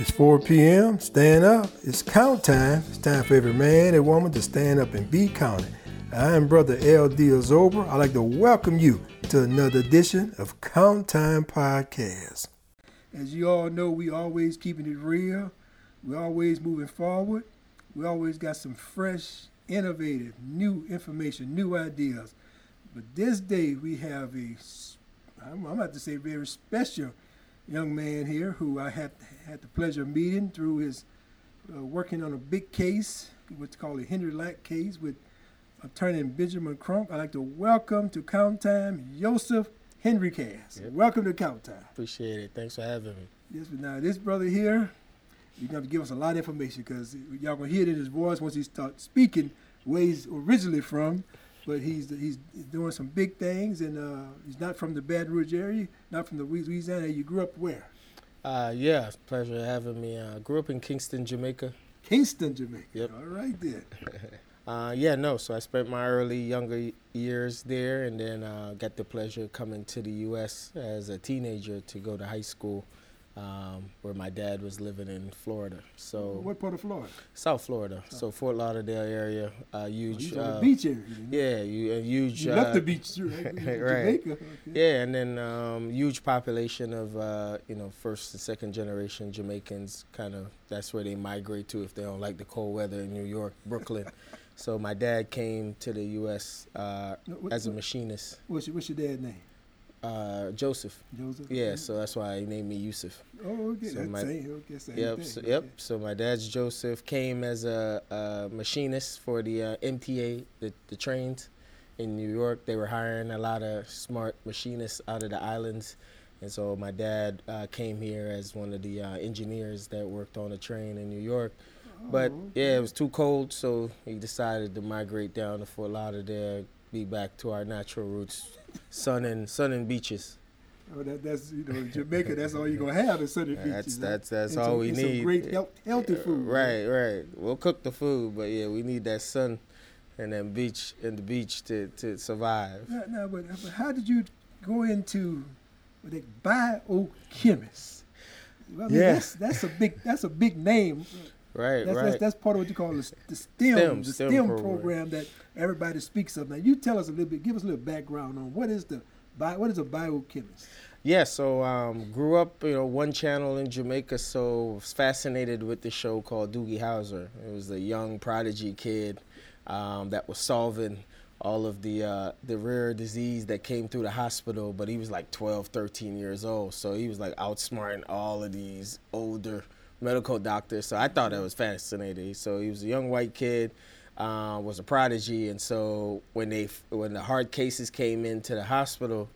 It's 4 p.m. Stand up. It's count time. It's time for every man and woman to stand up and be counted. I am Brother L.D. Azober. I'd like to welcome you to another edition of Count Time Podcast. As you all know, we always keeping it real. we always moving forward. We always got some fresh, innovative, new information, new ideas. But this day we have a, I'm about to say very special young man here who I had had the pleasure of meeting through his uh, working on a big case, what's called a Henry Lack case with attorney Benjamin Crump. I'd like to welcome to Count Time Joseph Henriques. Yep. Welcome to Count Time. Appreciate it. Thanks for having me. Yes, but now this brother here, he's going to give us a lot of information because y'all going to hear it in his voice once he starts speaking where he's originally from but he's he's doing some big things, and uh, he's not from the Baton Rouge area, not from the Louisiana. You grew up where? Uh, yeah, pleasure having me. I uh, grew up in Kingston, Jamaica. Kingston, Jamaica. Yep. All right then. uh, yeah, no. So I spent my early younger years there, and then uh, got the pleasure of coming to the U.S. as a teenager to go to high school um, where my dad was living in Florida. So what part of Florida? South Florida. South. So Fort Lauderdale area, uh, huge. Oh, uh, beach area. Yeah, you, a huge. You left the beach, right? right. Jamaica. Okay. Yeah, and then um, huge population of uh, you know first and second generation Jamaicans. Kind of that's where they migrate to if they don't like the cold weather in New York, Brooklyn. so my dad came to the U.S. Uh, what, as a machinist. What's your, what's your dad's name? Uh, Joseph. Joseph. Yeah, so that's why he named me Yusuf. Oh, okay. So my, same, okay, same yep. So, yep. So my dad's Joseph came as a, a machinist for the uh, MTA, the, the trains in New York. They were hiring a lot of smart machinists out of the islands, and so my dad uh, came here as one of the uh, engineers that worked on the train in New York. But oh, okay. yeah, it was too cold, so he decided to migrate down to Fort Lauderdale, be back to our natural roots sun and sun and beaches. Oh, that, that's you know Jamaica. That's all you're gonna have is sun and beaches. That's that's that's all some, we need. Some great health, healthy food. Right, right. We'll cook the food, but yeah, we need that sun and then beach and the beach to to survive. No, no but, but how did you go into the biochemist? Well, I mean, yeah, that's, that's a big that's a big name. Right, that's, right. That's, that's part of what you call the, the STEM, STEM, the STEM, STEM program. program. that everybody speaks of. Now, you tell us a little bit, give us a little background on what is the what is a biochemist? Yeah, so um, grew up, you know, one channel in Jamaica, so was fascinated with the show called Doogie Howser. It was a young prodigy kid um, that was solving all of the uh, the rare disease that came through the hospital, but he was like 12, 13 years old, so he was like outsmarting all of these older medical doctor. So I thought that was fascinating. So he was a young white kid, uh, was a prodigy, and so when they when the hard cases came into the hospital,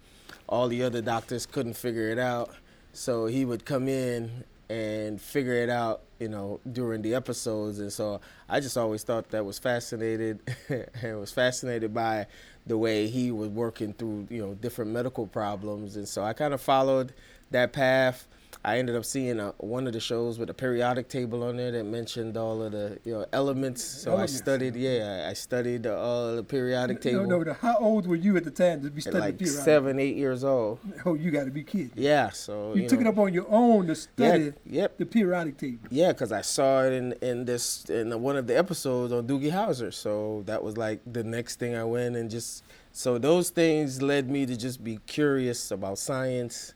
all the other doctors couldn't figure it out. So he would come in and figure it out, you know, during the episodes. And so I just always thought that was fascinated and was fascinated by the way he was working through, you know, different medical problems. And so I kind of followed that path. I ended up seeing a, one of the shows with a periodic table on there that mentioned all of the you know elements. So elements. I studied, yeah, I studied uh, the periodic table. No, no, how old were you at the time to be studying like periodic? seven, eight years old. Oh, you got to be kidding. Yeah, so you, you took know, it up on your own to study yeah, yep. the periodic table. Yeah, because I saw it in in this in one of the episodes on Doogie Howser. So that was like the next thing I went and just so those things led me to just be curious about science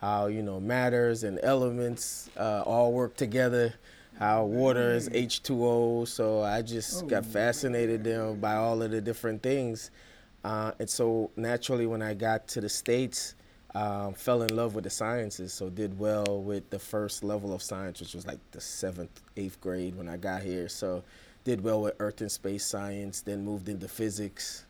how you know matters and elements uh, all work together how water is H2O. So I just oh. got fascinated by all of the different things. Uh, and so naturally, when I got to the States, um, fell in love with the sciences. So did well with the first level of science, which was like the seventh, eighth grade when I got here. So did well with earth and space science, then moved into physics.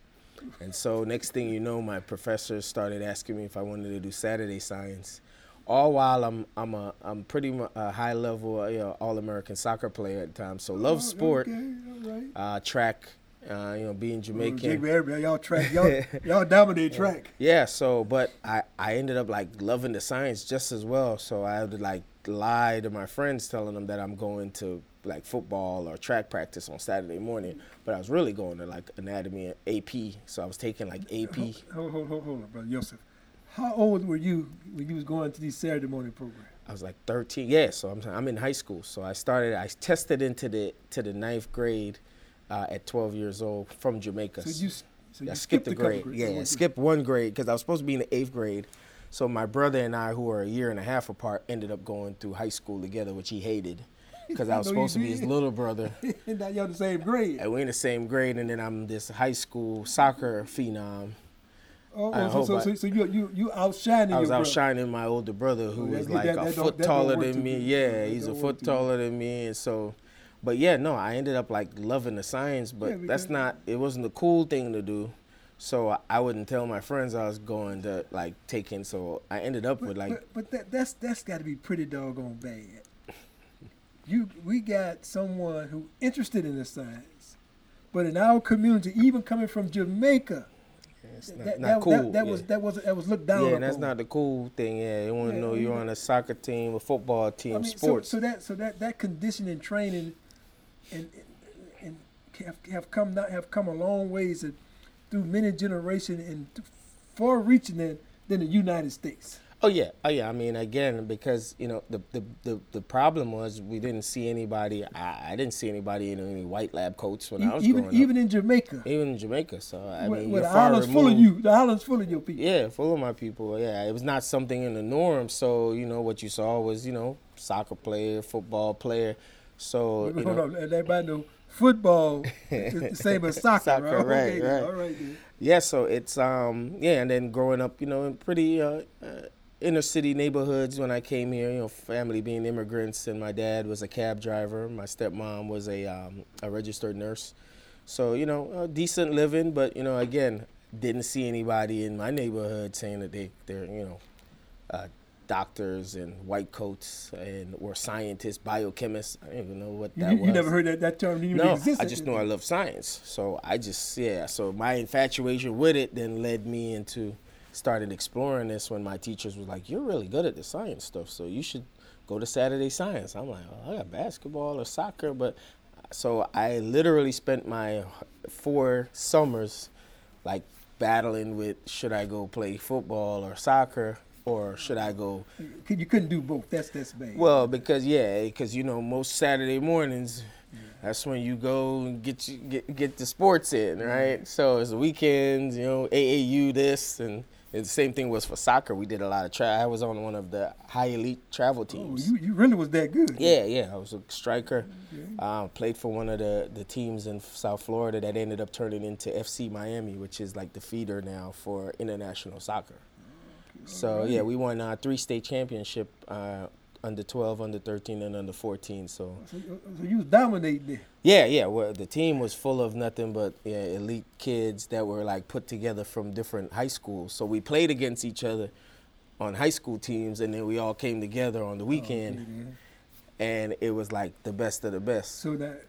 And so next thing you know, my professors started asking me if I wanted to do Saturday science. All while I'm I'm a I'm pretty a high level uh, you know, all American soccer player at the time. So love oh, sport, okay, right. uh, track. Uh, you know, being Jamaican, y'all track, y'all, y'all dominate track. Yeah, so but I I ended up like loving the science just as well. So I had to like lie to my friends, telling them that I'm going to like football or track practice on Saturday morning, but I was really going to like anatomy and AP. So I was taking like AP. Hold, hold, hold, hold on, brother Joseph. How old were you when you was going to these Saturday morning programs? I was like 13. Yeah, so I'm I'm in high school. So I started. I tested into the to the ninth grade uh, at 12 years old from Jamaica. So you, so you I skipped, skipped a grade. grades. Yeah, I skipped one grade because I was supposed to be in the eighth grade. So my brother and I, who are a year and a half apart, ended up going through high school together, which he hated because I was supposed to be his little brother. and now you're the same grade. And we're in the same grade, and then I'm this high school soccer phenom. Oh, oh, so, so, so, so you you you outshining I was outshining my older brother, who Oh, was like that a foot taller than me. Yeah, That he's a foot taller than me, and so. But yeah, no, I ended up like loving the science, but Yeah, that's not. It wasn't the cool thing to do, so I, I wouldn't tell my friends I was going to like taking. So I ended up But, with like but, but that that's that's got to be pretty doggone bad. You we got someone who interested in the science, but in our community, even coming from Jamaica, it's not, that, not that, cool. that, that yeah. was that was that was looked down yeah, that's not the cool thing. Yeah, they want to Yeah, know you you're on a soccer team, a football team, I mean, so, sports. so that so that that conditioning training, and and have, have come not have come a long ways and through many generations and far reaching than than the United States. Oh yeah, oh yeah. I mean, again, because you know the the, the, the problem was we didn't see anybody. I, I didn't see anybody in any white lab coats when I was even even in Jamaica. Even in Jamaica, so I mean, the island's full of you, the island's full of your people. Yeah, full of my people. Yeah, it was not something in the norm. So you know what you saw was you know soccer player, football player. So you Hold know, on, let everybody know football is the same as soccer, Soccer, right? right, Okay, right. All right, then. yeah. So it's um yeah, and then growing up, you know, in pretty uh, uh, inner city neighborhoods when I came here. You know, family being immigrants, and my dad was a cab driver. My stepmom was a um, a registered nurse. So you know, decent living, but you know, again, didn't see anybody in my neighborhood saying that they they're you know. Uh, doctors and white coats and or scientists, biochemists. I didn't even know what You, that you, was. you never heard that, that term even No, existed. I just knew I love science. So I just yeah. So my infatuation with it then led me into started exploring this when my teachers was like, "You're really good at the science stuff, so you should go to Saturday Science." I'm like, oh, "I got basketball or soccer," but so I literally spent my four summers like battling with should I go play football or soccer or should I go You couldn't do both. That's that's bad. well, because yeah, because you know most Saturday mornings, that's when you go and get you, get get the sports in, right? Mm-hmm. So it's the weekends, you know, AAU this and. The same thing was for soccer. We did a lot of travel. I was on one of the high elite travel oh, teams. you, you really was that good. Yeah, yeah. I was a striker. Uh, played for one of the, the teams in South Florida that ended up turning into FC Miami, which is like the feeder now for international soccer. So yeah, we won uh, three state championship uh, under 12, under 13, and under 14. So So, so you was dominating there. yeah, yeah. Well, the team was full of nothing but yeah, elite kids that were like put together from different high schools. So we played against each other on high school teams, and then we all came together on the oh, weekend, Okay, and it was like the best of the best. So that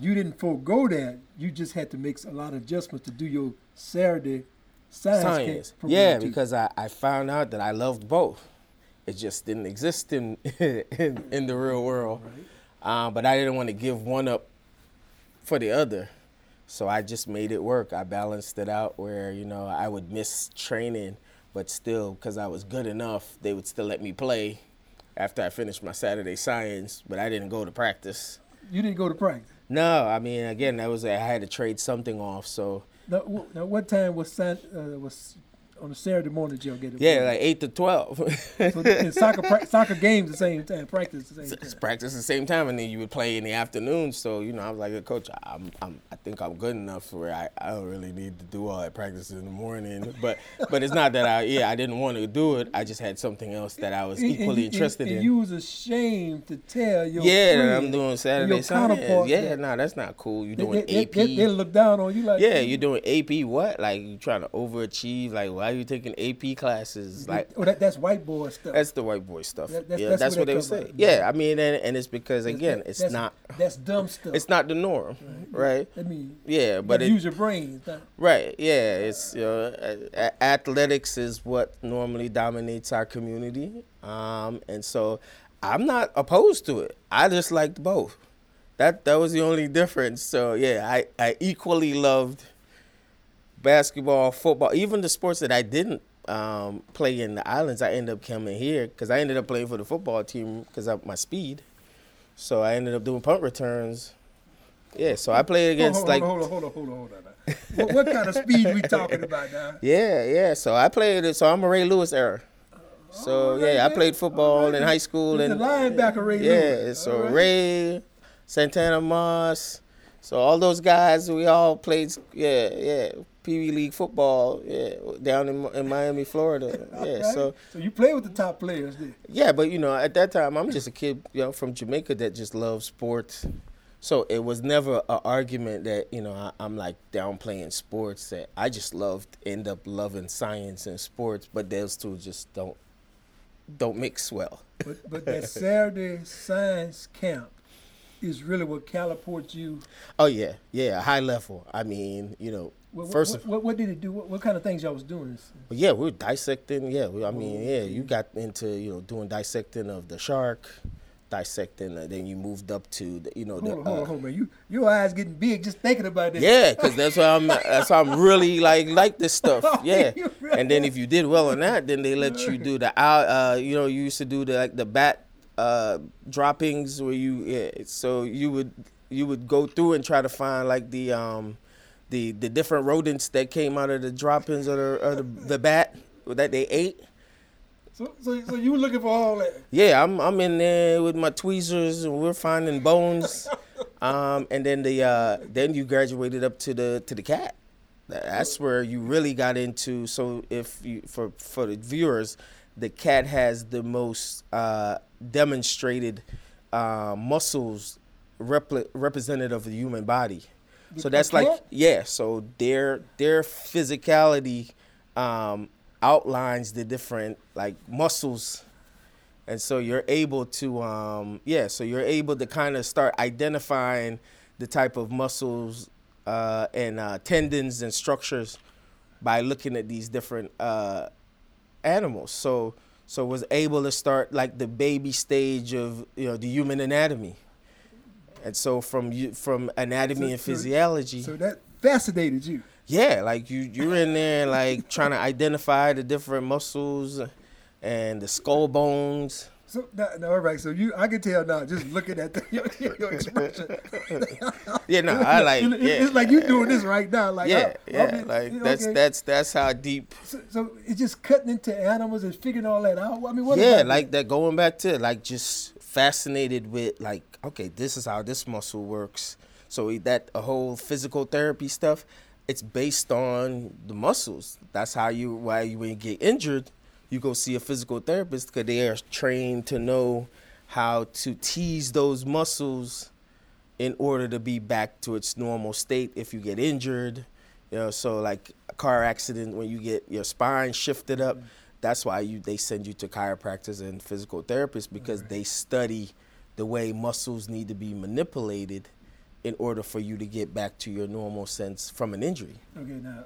you didn't forego that. You just had to make a lot of adjustments to do your Saturday science. science. Yeah, because I, I found out that I loved both. It just didn't exist in in, in the real world. Um, but I didn't want to give one up for the other. So I just made it work. I balanced it out where, you know, I would miss training, but still, because I was good enough, they would still let me play after I finished my Saturday science, but I didn't go to practice. you didn't go to practice. No, I mean, again, that was, I had to trade something off. So, Now, now what time was uh, was on a Saturday morning? Y'all get it? yeah, like 8 to 12. so soccer pra- soccer games the same time, practice the same It's time. practice the same time, and then you would play in the afternoon. So you know, I was like, "Coach, I'm, I'm, I think I'm good enough where I, I don't really need to do all that practice in the morning." But, but it's not that I, yeah, I didn't want to do it. I just had something else that I was And- equally and- interested and in. you was ashamed to tell your yeah, that I'm doing Saturday your counterpart Yeah, that- no, that's not cool. You They, doing they, AP? they, they, look down on you like yeah, you're doing AP. What? Like you trying to overachieve? Like why are you taking AP classes? Like oh, that, that's white boy stuff. that's the white boy stuff. That- that's- yeah, that's that's, what they would say. from. Yeah, I mean, and, and it's because again, that- it's that's, not. That's dumb stuff. It's not the norm, right? I mean, Yeah, but it, use your brain. Right, yeah, it's you know, athletics is what normally dominates our community, um, and so I'm not opposed to it. I just liked both. That that was the only difference. So yeah, I I equally loved basketball, football, even the sports that I didn't um, play in the islands, I ended up coming here because I ended up playing for the football team because of my speed. So I ended up doing punt returns. Yeah, so I played against hold, like hold on, hold on, hold on, hold on. hold on. what, what kind of speed we talking about now? yeah, yeah. So I played it. So I'm a Ray Lewis era. So right, yeah, I played football right. in high school He's and the linebacker Ray yeah. Lewis. So right. Ray, Santana Moss, so all those guys, we all played. Yeah, yeah. Pee Wee League football. Yeah, down in, in Miami, Florida. Yeah. So so you play with the top players then. yeah, but you know, at that time, I'm just a kid, you know, from Jamaica that just loves sports. So it was never an argument that you know I, I'm like downplaying sports. That I just loved, end up loving science and sports, but those two just don't don't mix well. But but that Saturday science camp is really what catapults you. Oh yeah, yeah, high level. I mean, you know, What, first what, what, what did it do? What, what kind of things y'all was doing? But yeah, we were dissecting. Yeah, we, I mean, yeah, you got into you know doing dissecting of the shark, dissecting. Uh, then you moved up to the, you know the Hold on, hold uh, on, hold on, man. You your eyes getting big just thinking about that. Yeah, because that's why I'm. That's why I'm really like like this stuff. Yeah, and then if you did well on that, then they let you do the out. Uh, you know, you used to do the like the bat uh droppings where you. Yeah, so you would you would go through and try to find like the um the the different rodents that came out of the droppings of the of the, the bat that they ate. So, so, so you were looking for all that. Yeah, I'm I'm in there with my tweezers and we're finding bones. um, and then the uh, then you graduated up to the to the cat. That's where you really got into. So if you for for the viewers, the cat has the most uh, demonstrated uh, muscles repli- representative of the human body. So that's like yeah. So their their physicality um, outlines the different like muscles, and so you're able to um, yeah. So you're able to kind of start identifying the type of muscles uh, and uh, tendons and structures by looking at these different uh, animals. So so was able to start like the baby stage of you know the human anatomy. And so from you from anatomy So- and physiology, So that fascinated you. yeah, like you you're in there like trying to identify the different muscles and the skull bones. So all right. So you, I can tell now, just looking at the, your, your expression. Yeah, no, I like It- yeah. It's like you doing this right now. Like yeah, I- I yeah, mean, like you know, that's okay. that's that's how deep. So, so it's just cutting into animals and figuring all that out. I mean, what yeah, like that. Going back to like just fascinated with like okay, this is how this muscle works. So that whole physical therapy stuff, it's based on the muscles. That's how you why you when you get injured, you go see a physical therapist because they are trained to know how to tease those muscles in order to be back to its normal state if you get injured. You know, so like a car accident when you get your spine shifted up, mm. That's why you they send you to chiropractors and physical therapists because they study the way muscles need to be manipulated in order for you to get back to your normal sense from an injury. Okay, now,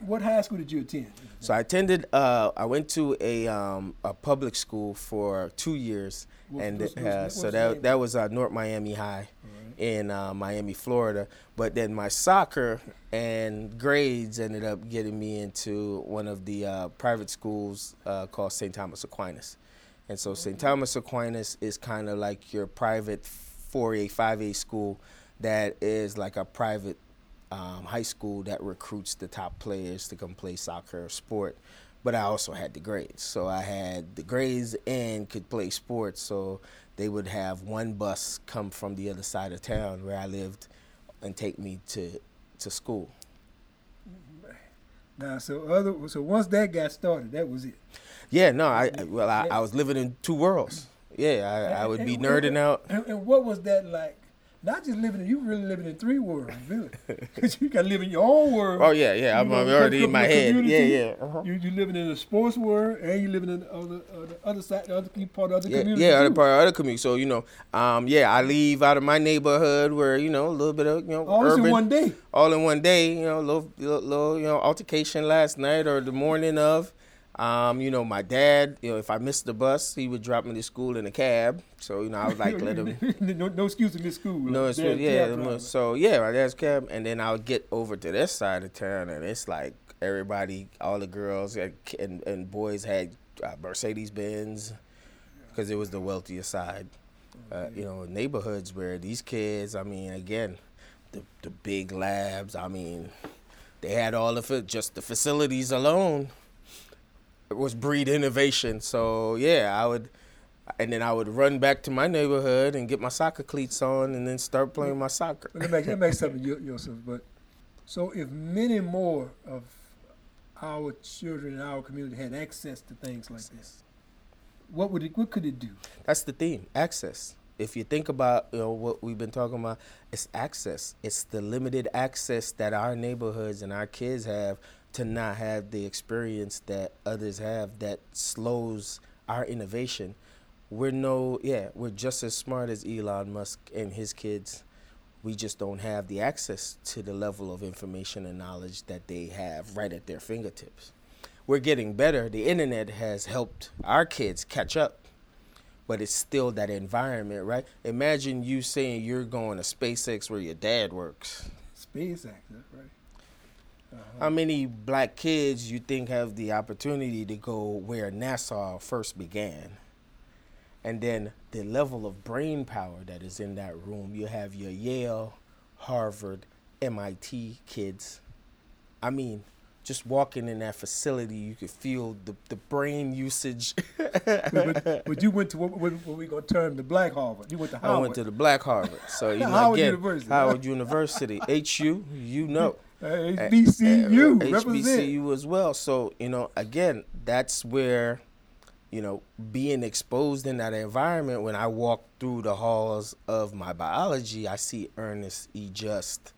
what high school did you attend? So I attended. Uh, I went to a um, a public school for two years, What- and what's- uh, what's- so what's name? that that was uh, North Miami High in uh, Miami, Florida. But then my soccer and grades ended up getting me into one of the uh, private schools uh, called St. Thomas Aquinas. And so St. Thomas Aquinas is kind of like your private 4A, 5A school that is like a private um, high school that recruits the top players to come play soccer or sport. But I also had the grades. So I had the grades and could play sports. So they would have one bus come from the other side of town where I lived and take me to, to school. Now, so other, so once that got started, that was it. Yeah, no, I well, I, I was living in two worlds. Yeah, I, I would be nerding and- out. And, and what was that like? Not just living in, you really living in three worlds, really. Because you got to live in your own world. Oh yeah, yeah, I'm, You know, I'm the already in my head. Yeah, community, yeah. Uh-huh. You you living in the sports world, and you living in the other uh, the other side, the other part of the other Yeah, community. yeah, other part of the other community. So you know, um, yeah, I leave out of my neighborhood where you know a little bit of you know All urban, in one day. all in one day. You know, little, little, little you know altercation last night or the morning of. Um, you know, my dad, you know, if I missed the bus, he would drop me to school in a cab. So you know, I would like let him. no, no excuse to miss school. No, it's Damn yeah. cab the mo- driver. So yeah, my dad's cab, and then I would get over to this side of town, and it's like everybody, all the girls and and boys had uh, Mercedes Benz because it was the wealthier side. Uh, you know, neighborhoods where these kids, I mean, again, the the big labs. I mean, they had all of it. Just the facilities alone was breed innovation. So yeah, I would, and then I would run back to my neighborhood and get my soccer cleats on, and then start playing my soccer. Let me let me ask something, Joseph. But so if many more of our children in our community had access to things like this, what would it? What could it do? That's the theme: access. If you think about you know what we've been talking about, it's access. It's the limited access that our neighborhoods and our kids have to not have the experience that others have that slows our innovation. We're no, yeah, we're just as smart as Elon Musk and his kids. We just don't have the access to the level of information and knowledge that they have right at their fingertips. We're getting better. The internet has helped our kids catch up, but it's still that environment, right? Imagine you saying you're going to SpaceX where your dad works. SpaceX, How many black kids you think have the opportunity to go where NASA first began? And then the level of brain power that is in that room. You have your Yale, Harvard, MIT kids. I mean, just walking in that facility, you could feel the, the brain usage. but, but, but, you went to what, what, what we gonna term the Black Harvard. You went to Howard. I went to the Black Harvard. So you know, Howard again, University. Howard University, HU. You know. HBCU, uh, HBCU as well. So you know, again, that's where you know being exposed in that environment. When I walk through the halls of my biology, I see Ernest E. Just.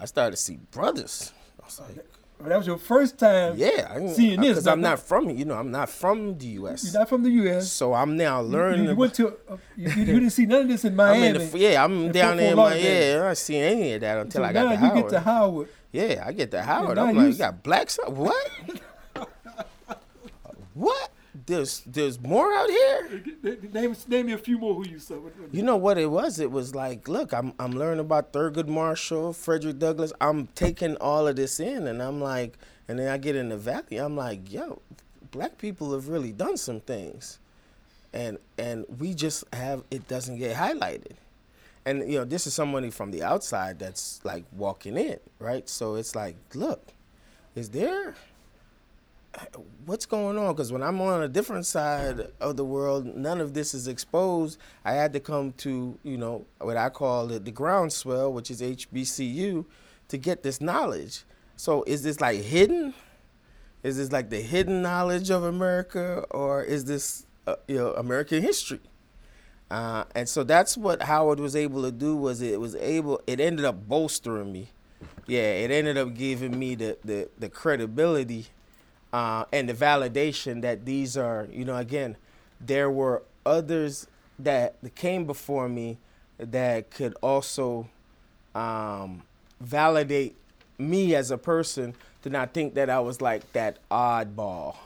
I started to see brothers. I was like. Well, that was your first time yeah, I, seeing this. Because I'm not from, you know, I'm not from the U.S. You're not from the U.S. So I'm now learning. You, you went to, uh, you, you, didn't see none of this in Miami. I'm in the, yeah, I'm down there in Miami. Yeah, I don't see any of that until so I got to Howard. you get to Howard. Yeah, I get to Howard. I'm like, you got black stuff? What? what? There's there's more out here. Name name me a few more who you saw. You know what it was? It was like, look, I'm I'm learning about Thurgood Marshall, Frederick Douglass. I'm taking all of this in, and I'm like, and then I get in the valley. I'm like, yo, black people have really done some things, and and we just have it doesn't get highlighted and you know this is somebody from the outside that's like walking in right? So it's like look is there what's going on? Because when i'm on a different side of the world none of this is exposed. I had to come to you know what i call it the groundswell which is hbcu to get this knowledge. So is this like hidden? Is this like the hidden knowledge of america or is this uh, you know american history uh, and so that's what Howard was able to do was it was able it ended up bolstering me. Yeah, it ended up giving me the the, the credibility uh, and the validation that these are, you know, again, there were others that came before me that could also um, validate me as a person to not think that I was like that oddball,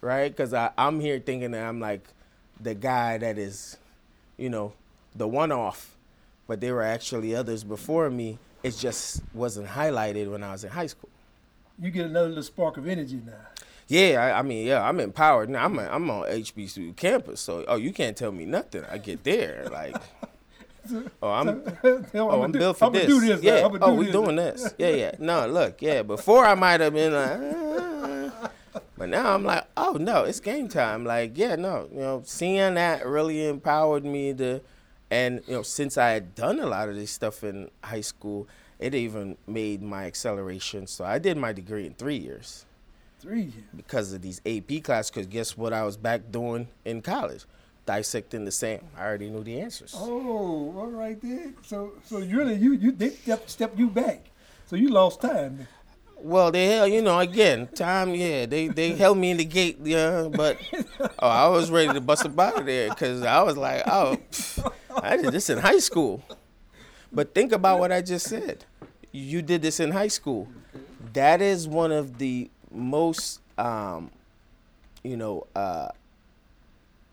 right? Because I I'm here thinking that I'm like the guy that is, you know, the one off, but there were actually others before me. It just wasn't highlighted when I was in high school. You get another little spark of energy now. Yeah, I, I mean, yeah, I'm empowered now. I'm a, I'm on HBCU campus, so oh, you can't tell me nothing. I get there, like. Oh, I'm. Oh, I'm built for this. this. Yeah. Oh, we doing this. Yeah, yeah. No, look. Yeah. Before I might have been like. But now I'm like, oh no, it's game time. Like, yeah, no, you know, seeing that really empowered me to, and you know, since I had done a lot of this stuff in high school, it even made my acceleration. So I did my degree in three years. Three years. Because of these AP classes. Because guess what I was back doing in college? Dissecting the same. I already knew the answers. Oh, all right then. So, so really, you you they step step you back. So you lost time. Well, they held, you know, again, time, yeah, they they held me in the gate, yeah, but oh, I was ready to bust a out of there because I was like, oh, I did this in high school. But think about what I just said. You did this in high school. That is one of the most, um, you know, uh,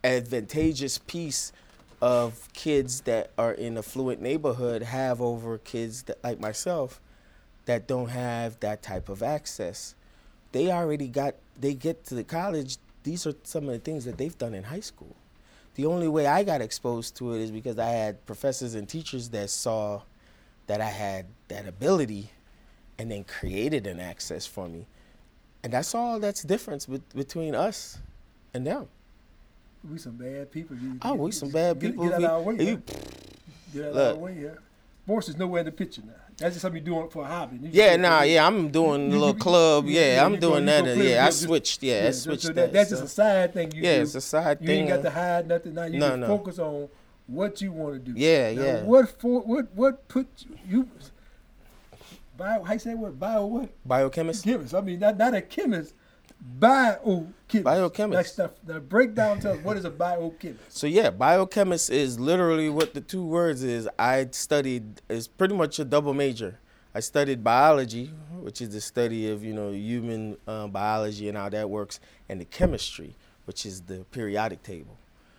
advantageous piece of kids that are in a fluent neighborhood have over kids that, like myself that don't have that type of access. they already got they get to the college. These are some of the things that they've done in high school. The only way I got exposed to it is because I had professors and teachers that saw that I had that ability and then created an access for me. And that's all that's difference be- between us and them. We some bad people. You, Oh, we some bad get, people. Get out of our way. You-? Get out of our way. Yeah. Sports is nowhere in the picture now. That's just something you're doing for a hobby. You Yeah, nah, yeah, I'm doing a little you- club. yeah, I'm you doing that. Yeah, I switched. Yeah, I Yeah, so- switched so that. that, that's just a side thing you yeah, do. it's a side you thing. You ain't got to hide nothing now. You No, can no. focus on what you want to do. Yeah, Now, yeah. What for? What what put you? you bio? How you say what? Bio what? Biochemist. Chemist. I mean, not not a chemist. Biochemist. Biochemist. Now, now break down to us what is a biochemist. So yeah, biochemist is literally what the two words is. I studied is pretty much a double major. I studied biology, which is the study of you know human uh, biology and how that works, and the chemistry, which is the periodic table.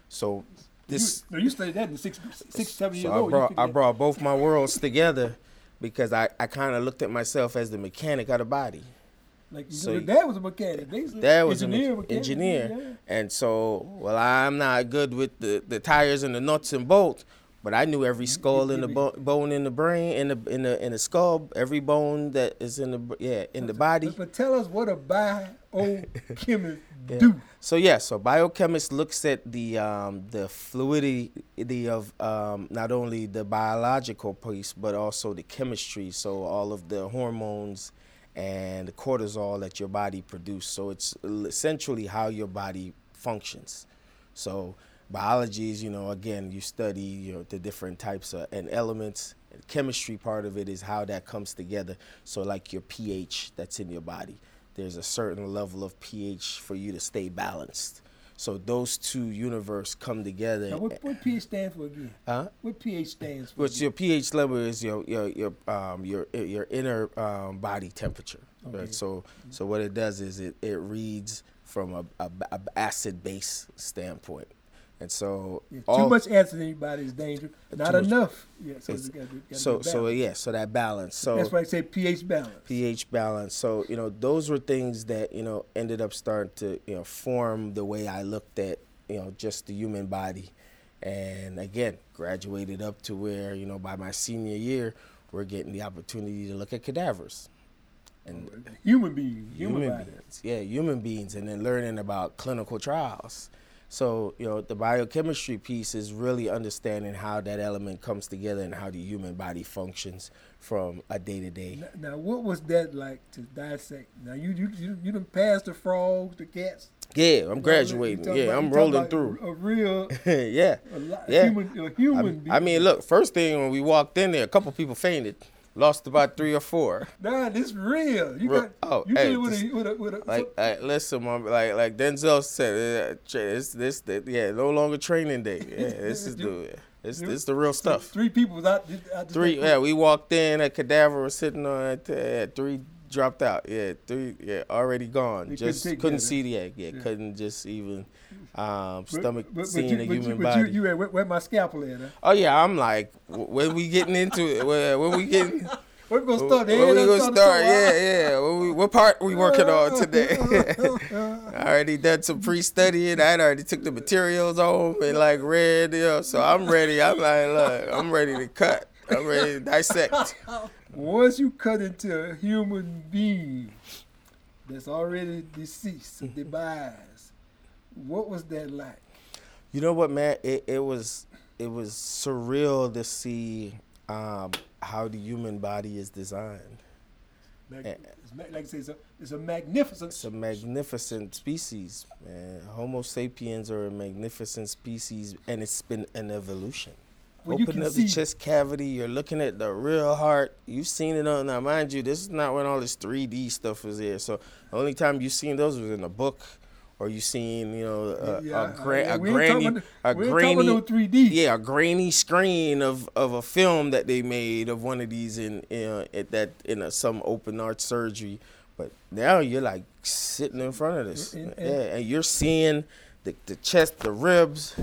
So this you, you studied that in six, six, seven years so I old. Brought I brought both my worlds together because I, I kind of looked at myself as the mechanic of the body. Like so your dad was a mechanic. basically. Dad was an engineer. en- mechanic, engineer, and so well I'm not good with the, the tires and the nuts and bolts, but I knew every skull in the bo- bone in the brain in the in the in the skull, every bone that is in the yeah in the body. But, but tell us what a biochemist Yeah. do. So yeah, so biochemist looks at the um, the fluidity of um, not only the biological piece but also the chemistry. So all of the hormones and the cortisol that your body produces. So it's essentially how your body functions. So biology is, you know, again, you study you know the different types of and elements. And chemistry part of it is how that comes together. So like your pH that's in your body there's a certain level of pH for you to stay balanced. So those two universe come together. Now, what, what pH stands for again? Huh? What pH stands for? Which your pH level is your your your um your your inner um, body temperature. Okay. Right. So so what it does is it it reads from a, a, a acid base standpoint, and so Yeah, all- too much acid in your body is dangerous. Not enough. Yeah, so It's- it's gotta be- gotta so so yeah so that balance. So that's why I say pH balance. pH balance. So you know, those were things that you know ended up starting to you know form the way I looked at you know just the human body, and again graduated up to where you know by my senior year we're getting the opportunity to look at cadavers, and Human beings, human, human beings, yeah, human beings, and then learning about clinical trials. So you know, the biochemistry piece is really understanding how that element comes together and how the human body functions from a day to day. Now, what was that like to dissect? Now, you you you, you done passed the frogs, the cats. Yeah, I'm graduating. Yeah, about- I'm rolling through. A real, yeah. a Yeah. human, a I, human. Being. I mean, look, first thing when we walked in there, a couple people fainted. Lost about three or four. Nah, this real. You Real- got. oh, you hey, did it with a with a with a. Like, like listen, mom, like like Denzel said, uh, tra- this this yeah, no longer training day. Yeah, this is the this this the real stuff. Three people was out. out Three, yeah, we walked in, a cadaver was sitting on it. Yeah, three dropped out. Yeah, three, yeah, already gone. They couldn't just couldn't see the egg. Yeah, Yeah. couldn't just even um, But- stomach but, but seeing you, a but human you, but body. you, you had, where, where my scalpel at? Huh? Oh yeah, I'm like, when we getting into it? When, when we getting? We're gonna start. the we gonna start? Yeah, yeah. When we, what part we working on today? I already done some pre-studying. I already took the materials home and like read, you know. So I'm ready. I'm like, look, I'm ready to cut. I'm ready to dissect. Once you cut into a human being that's already deceased, devised, what was that like? You know what, man? It, it was it was surreal to see um, how the human body is designed. Mag- like I say, it's a, it's a magnificent. It's a magnificent species, man. Homo sapiens are a magnificent species, and it's been an evolution. Well, Open up see- the chest cavity. You're looking at the real heart. You've seen it on now, mind you. This is not when all this 3D stuff was there. So the only time you've seen those was in a book, or you seen you know a, Yeah, a, gra- yeah, a we ain't granny, a we grainy, no 3D. yeah, a grainy screen of, of a film that they made of one of these in, in at that in a, some open art surgery. But now you're like sitting in front of this, And- and- yeah, and you're seeing the, the chest, the ribs.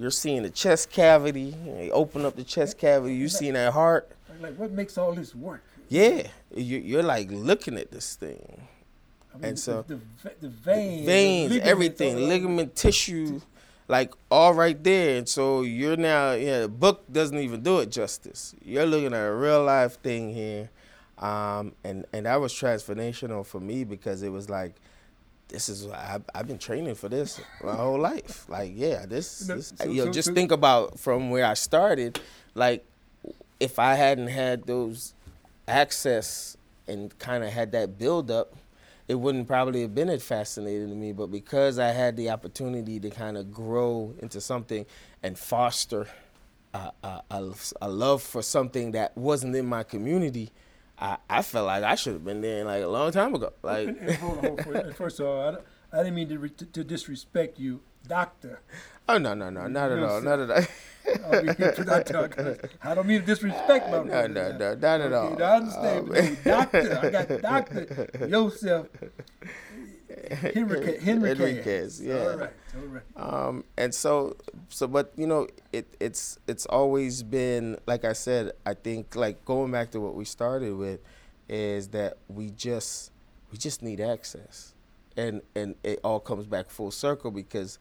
You're seeing the chest cavity. They open up the chest cavity. You seeing that heart. Like, what makes all this work? Yeah, you, you're like looking at this thing, And so the, the, veins, veins, everything, ligament, tissue, like all right there. And so you're now, yeah, the book doesn't even do it justice. You're looking at a real life thing here, um, and and that was transformational for me because it was like. This is I, I've been training for this my whole life. Like, yeah, this. This so- you know, so- just so- think about from where I started. Like, if I hadn't had those access and kind of had that build up, it wouldn't probably have been as fascinating to me. But because I had the opportunity to kind of grow into something and foster a, a, a, love for something that wasn't in my community, I, I felt like I should have been there like a long time ago. Like, And- and hold on, hold on. First- of all, I, I didn't mean to, re- to disrespect you, doctor. oh no no no not at all not at all. I, mean, I, don't mean to disrespect my No, no, no, not at all. Okay, I understand. Doctor, I got doctor Joseph. Henriques. Henriques, yeah. All right, all right. um, and so so but you know it it's it's always been like i said i think like going back to what we started with is that we just we just need access and and it all comes back full circle because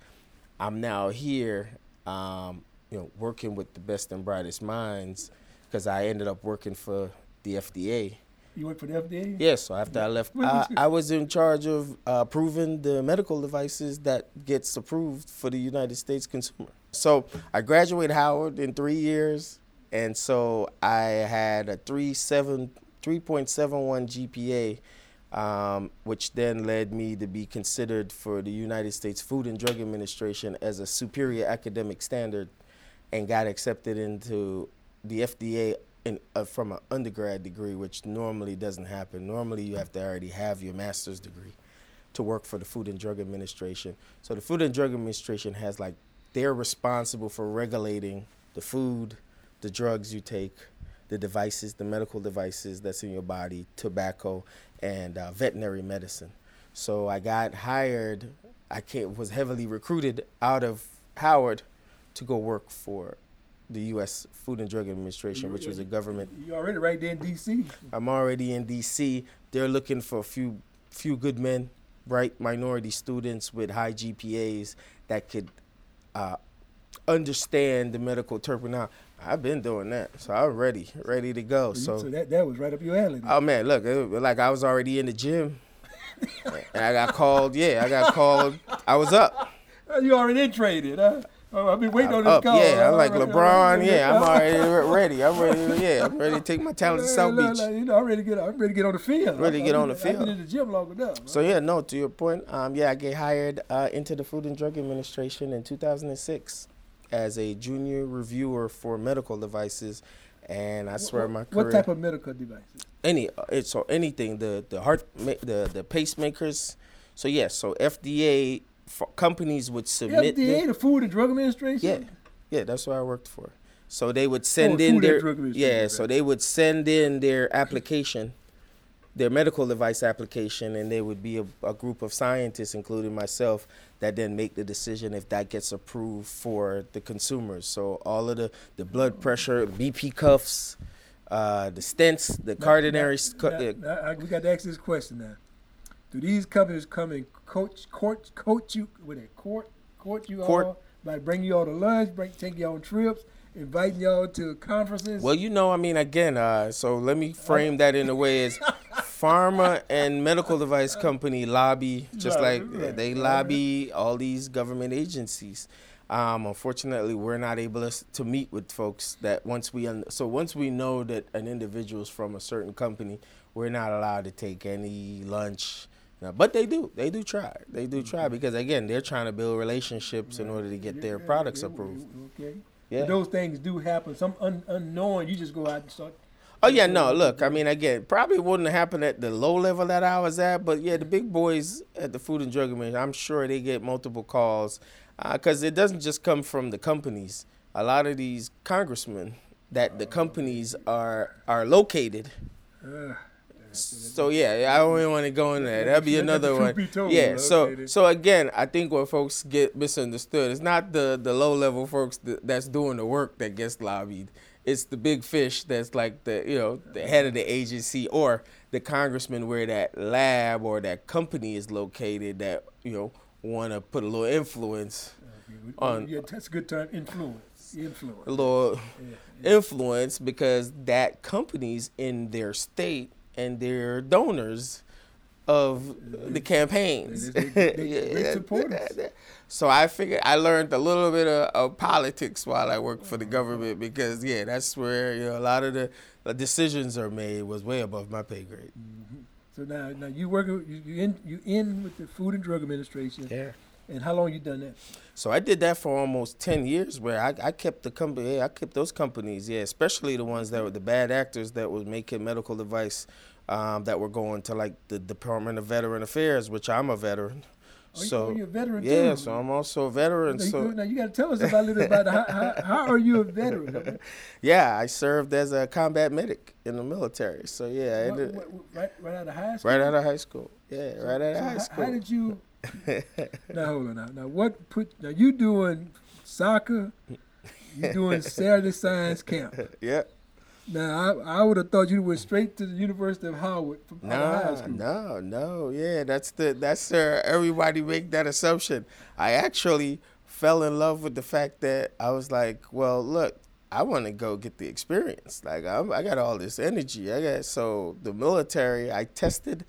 i'm now here um, you know working with the best and brightest minds because i ended up working for the fda You work for the FDA? Yes, so after I left, I, was I was in charge of uh, approving the medical devices that gets approved for the United States consumer. So I graduated Howard in three years, and so I had a 3.7 3.71 GPA, um, which then led me to be considered for the United States Food and Drug Administration as a superior academic standard, and got accepted into the FDA in, uh, from an undergrad degree, which normally doesn't happen. Normally, you have to already have your master's degree to work for the Food and Drug Administration. So the Food and Drug Administration has like they're responsible for regulating the food, the drugs you take, the devices, the medical devices that's in your body, tobacco, and uh, veterinary medicine. So I got hired. I came, was heavily recruited out of Howard to go work for the U.S. Food and Drug Administration, which was a government You're already right there in D.C. I'm already in DC. They're looking for a few few good men, bright minority students with high GPAs that could uh, understand the medical terminology. I've been doing that, so I'm ready, ready to go. So, So, that, that was right up your alley. then. oh man, look, it like I was already in the gym, and I got called. Yeah, I got called. I was up. You already traded, huh? Oh, I've been waiting on I'm this up. call. Yeah, I'm like LeBron. Yeah, I'm already ready. I'm ready. Yeah, I'm ready to take my talent to South Beach. you know, I'm ready to get. I'm ready to get on the field. Ready to get on the field. I've been in the gym long enough. So yeah, no. To your point, um, yeah, I get hired uh, into the Food and Drug Administration in 2006 as a junior reviewer for medical devices, and I swear what, my what type of medical devices? any uh, it's so anything the the heart the the pacemakers. So yes, so FDA companies would submit. FDA, their- the Food and Drug Administration. yeah, yeah, that's what I worked for. So they would send Oh, in their Drug Administration, yeah. right. So they would send in their application, their medical device application, and they would be a, a group of scientists, including myself, that then make the decision if that gets approved for the consumers. So all of the the blood pressure, BP cuffs, uh, the stents, the coronary. sc- Now, uh, now, I- we got to ask this question now. Do these companies come and coach, court, coach you with a court, court you Court. all, like bring you all to lunch, bring take you on trips, inviting y'all to conferences? Well, you know, I mean, again, uh, so let me frame that in a way as pharma and medical device company lobby, just Right, like right, they right. lobby all these government agencies. Um, unfortunately, we're not able to, to meet with folks that once we un- so once we know that an individual is from a certain company, we're not allowed to take any lunch. But they do. They do try. They do try because again, they're trying to build relationships in order to get their products approved. Okay. Yeah. But those things do happen. Some un- unknown, you just go out and start. Oh yeah, no. Look, I mean, again, probably wouldn't happen at the low level that I was at, but yeah, the big boys at the Food and Drug Administration, I'm sure they get multiple calls because it doesn't just come from the companies. A lot of these congressmen that the companies are are located, Uh, So yeah, I don't even want to go in there. That'd be another one. Yeah. So so again, I think what folks get misunderstood is not the the low level folks that, that's doing the work that gets lobbied. It's the big fish that's like the you know the head of the agency or the congressman where that lab or that company is located that you know want to put a little influence on- yeah, that's a good time. Influence, influence. a little Yeah, influence because that company's in their state and they're donors of the campaigns. They- they- they- they supporters. So I figured I learned a little bit of, of politics while I worked for the government because yeah, that's where you know a lot of the, the decisions are made was way above my pay grade. Mm-hmm. So now, now you work, you, you in, you in with the Food and Drug Administration, Yeah. And how long you done that? So I did that for almost ten years, where I, I kept the company. Yeah, I kept those companies. Yeah, especially the ones that were the bad actors that was making medical device um, that were going to like the Department of Veteran Affairs, which I'm a veteran. Oh, so you're a veteran yeah, too. so I'm also a veteran. Now, you, So now you got to tell us about a little bit about how, how, how are you a veteran? yeah, I served as a combat medic in the military. So yeah, What- what- right, right out of high school. right out of high school. Yeah, So- right out of so high school. How did you? now hold on. Now, now what put? Now you doing soccer? You doing Saturday science camp? yeah. Now I, I would have thought you went straight to the University of Howard from of high No, school. no, no. Yeah, that's the that's uh, everybody make that assumption. I actually fell in love with the fact that I was like, well, look, I want to go get the experience. Like I'm, I got all this energy. I got so the military. I tested,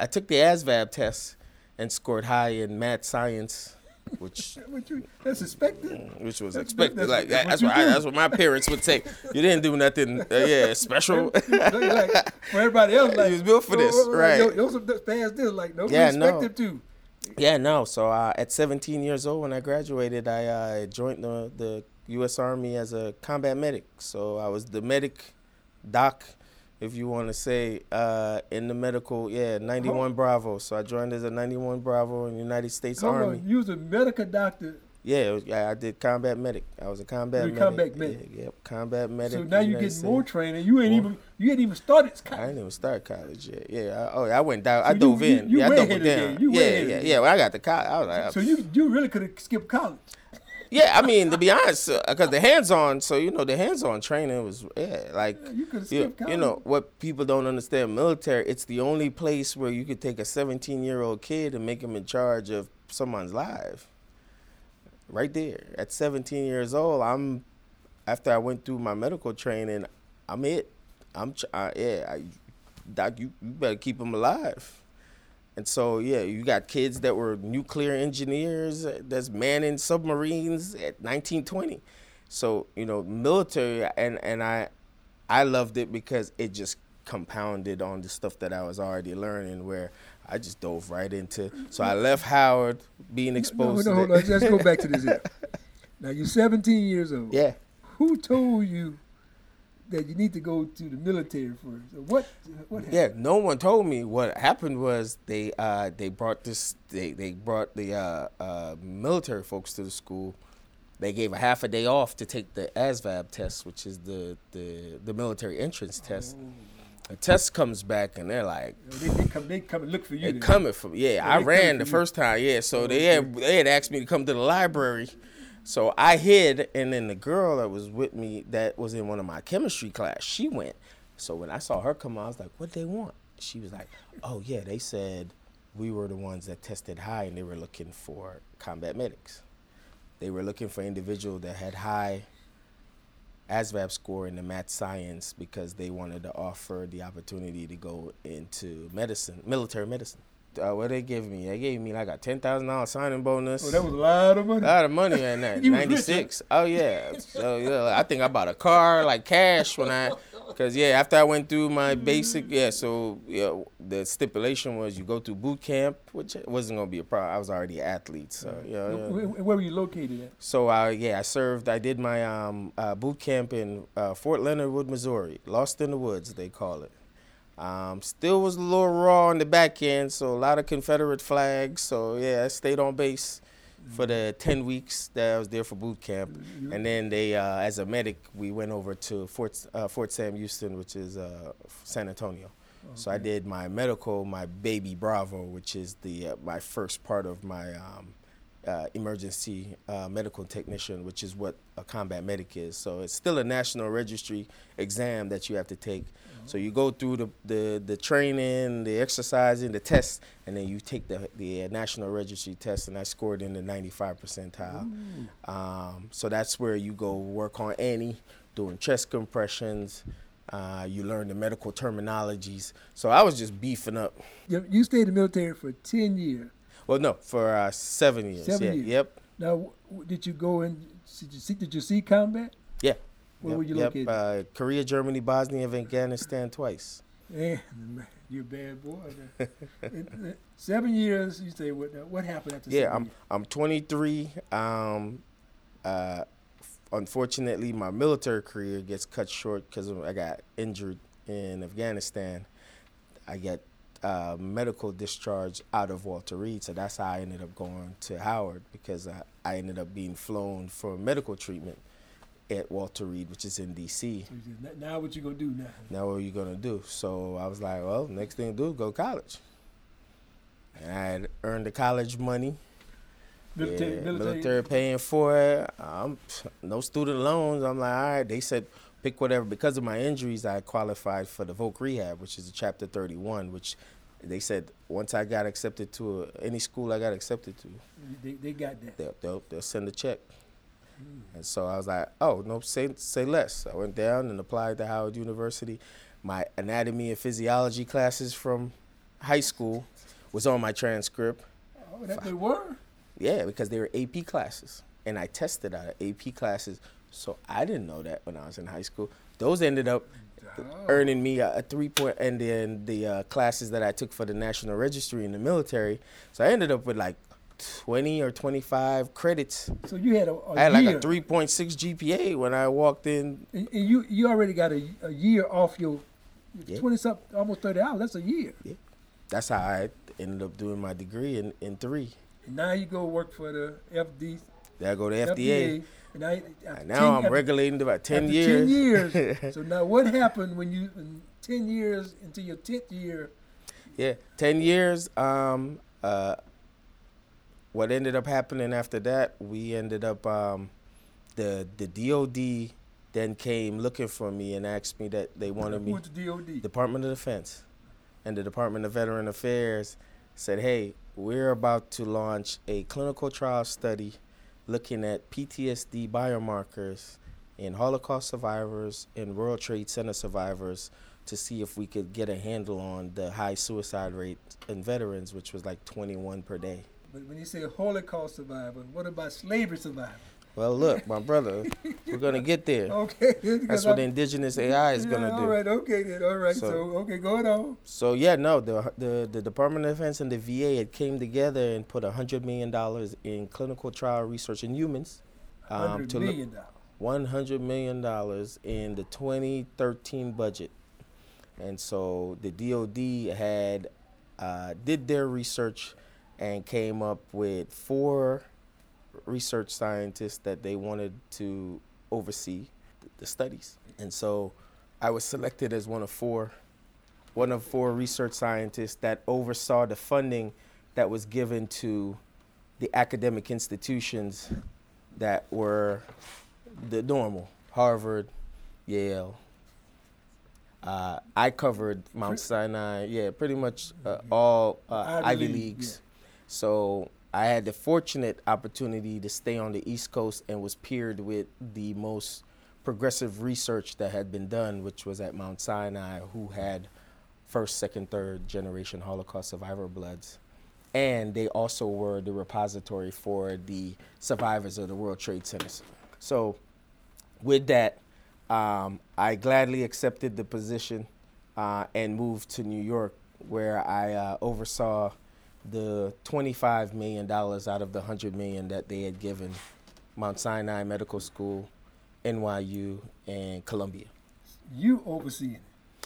I took the ASVAB test and scored high in math science, which you, that's expected. which was That's- expected. that's- like that's that's what what I, that's what my parents would say. You didn't do nothing, uh, yeah, special. like, for everybody else, like He was built for this, oh, right. Yo, yo, some fans this, like no, Yeah, we expect no. to. Yeah, no. So uh, at 17 years old, when I graduated, I uh, joined the, the U.S. Army as a combat medic. So I was the medic doc, if you want to say, uh, in the medical, yeah, 91 Bravo. So I joined as a 91 Bravo in the United States Hold Army. on, you was a medical doctor, Yeah, was, yeah, I did combat medic. I was a combat You medic. combat medic. Yeah, yep, combat medic. so now you getting more training. You ain't More. even you ain't even started. College. I didn't even start college yet. Yeah. I, oh, I went down. So I you- dove you- in. you yeah, I way doubled ahead of the down. You yeah, yeah, the yeah. When I got to college, I was like, So you you really could have skipped college. Yeah, I mean to be honest, uh, because the hands-on, so you know the hands-on training was yeah, like Yeah, you you, you know what people don't understand. Military, it's the only place where you could take a 17-year-old kid and make him in charge of someone's life. Right there, at 17 years old, I'm after I went through my medical training, I'm it. I'm ch- I, yeah, I, doc, you, you better keep him alive. And so, yeah, you got kids that were nuclear engineers uh, that's manning submarines at 1920. So, you know, military, and, and I, I loved it because it just compounded on the stuff that I was already learning where I just dove right into. So I left Howard being exposed no, to hold on. Let's go back to this. Here. Now you're 17 years old. Yeah. Who told you that you need to go to the military first? So What what happened? Yeah, no one told me. What happened was they uh, they brought this they, they brought the uh, uh, military folks to the school. They gave a half a day off to take the ASVAB test, which is the the, the military entrance test. The test comes back and they're like, They, they come they come and look for you. they coming from yeah. Yeah, I ran the first time, yeah. So they had they had asked me to come to the library, so I hid, and then the girl that was with me that was in one of my chemistry class, she went. So when I saw her come out, I was like, "What they want?" She was like, "Oh yeah, they said we were the ones that tested high, and they were looking for combat medics. They were looking for individuals that had high." ASVAB score in the math science because they wanted to offer the opportunity to go into medicine, military medicine. Uh, what they give me? They gave me like a ten thousand dollars signing bonus. Oh, that was a lot of money. a lot of money in that. You was rich, Ninety six. Oh yeah. So yeah, I think I bought a car like cash when I, cause yeah, after I went through my basic, yeah. So yeah, the stipulation was you go through boot camp, which wasn't gonna be a problem. I was already an athlete, so yeah. yeah. Where, where were you located at? So uh, yeah, I served. I did my um, uh, boot camp in uh, Fort Leonard Wood, Missouri. Lost in the woods, they call it. Um, still was a little raw on the back end, so a lot of Confederate flags. So yeah, I stayed on base for the ten weeks that I was there for boot camp, and then they, uh, as a medic, we went over to Fort uh, Fort Sam Houston, which is uh, San Antonio. So I did my medical, my baby Bravo, which is the uh, my first part of my um, uh, emergency uh, medical technician, which is what a combat medic is. So it's still a national registry exam that you have to take. So you go through the, the, the training, the exercising, the tests, and then you take the, the uh, national registry test, and I scored in the 95 percentile. Um, so that's where you go work on Annie, doing chest compressions. Uh, you learn the medical terminologies. So I was just beefing up. You stayed in the military for 10 years. Well, no, for uh, seven years. Seven yeah, years. Yep. Now, did you go and Did you see? Did you see combat? Yeah. Where yep, were you yep. located? Uh, Korea, Germany, Bosnia, and Afghanistan twice. Man, you're a bad boy. It- Seven years. You say what? What happened after? Yeah, I'm years? I'm 23. Um, uh, unfortunately, my military career gets cut short because I got injured in Afghanistan. I get uh, medical discharge out of Walter Reed, so that's how I ended up going to Howard because I, I ended up being flown for medical treatment at Walter Reed, which is in D.C. So you said, "Now- what you gonna do now? Now what are you gonna do? So I was like, well, next thing to do go to college. And I had earned the college money. Military, yeah, military. military paying for it. Um, no student loans. I'm like, all right. They said pick whatever. Because of my injuries, I qualified for the Voc Rehab, which is a Chapter 31. Which they said once I got accepted to a, any school I got accepted to, They, they got that. they'll, they'll, they'll send a check. Mm. And so I was like, oh, no, say, say less. I went down and applied to Howard University. My anatomy and physiology classes from high school was on my transcript. Oh, that they were. Yeah, because they were AP classes. And I tested out of AP classes. So I didn't know that when I was in high school. Those ended up Oh. earning me a, a three point, and then the uh, classes that I took for the National Registry in the military. So I ended up with like 20 or 25 credits. So you had a, a I had like year, a 3.6 GPA when I walked in. and, and you you already got a, a year off your Yeah. twenty something, almost thirty hours. That's a year. Yeah. That's how I ended up doing my degree in, in three. And now you go work for the FD, Then I go to FDA. And now, And 10 now I'm after- regulating about 10 after years. 10 years. so now what happened when you ten years into your tenth year? Yeah, 10 years. Um, uh, what ended up happening after that, we ended up, um, the, the DOD then came looking for me and asked me that they wanted me. the DOD? Department of Defense and the Department of Veteran Affairs said, "Hey, we're about to launch a clinical trial study looking at PTSD biomarkers in Holocaust survivors and World Trade Center survivors to see if we could get a handle on the high suicide rate in veterans, which was like 21 per day." but when you say Holocaust survivor, what about slavery survivor? Well, look, my brother, we're gonna get there. Okay, That's what I'm- the IndyGeneUS AI is yeah, gonna All do. All right. okay then. All right, so, So- okay, going on. So yeah, no, the the the Department of Defense and the VA had came together and put a hundred million dollars in clinical trial research in humans. um, Hundred to look- million dollars. One hundred million dollars in the 2013 budget, and so the DoD had uh, did their research and came up with four research scientists that they wanted to oversee the studies, and so I was selected as one of four one of four research scientists that oversaw the funding that was given to the academic institutions that were the normal Harvard, Yale. Uh, I covered Mount Sinai, yeah, pretty much uh, all uh, Ivy Ivy, League, leagues. So I had the fortunate opportunity to stay on the East Coast and was peered with the most progressive research that had been done, which was at Mount Sinai, who had first, second, third generation Holocaust survivor bloods. And they also were the repository for the survivors of the World Trade Centers. So, with that, um, I gladly accepted the position uh, and moved to New York, where I uh, oversaw the $25 million out of the 100 million that they had given Mount Sinai Medical School, NYU, and Columbia. You overseeing it.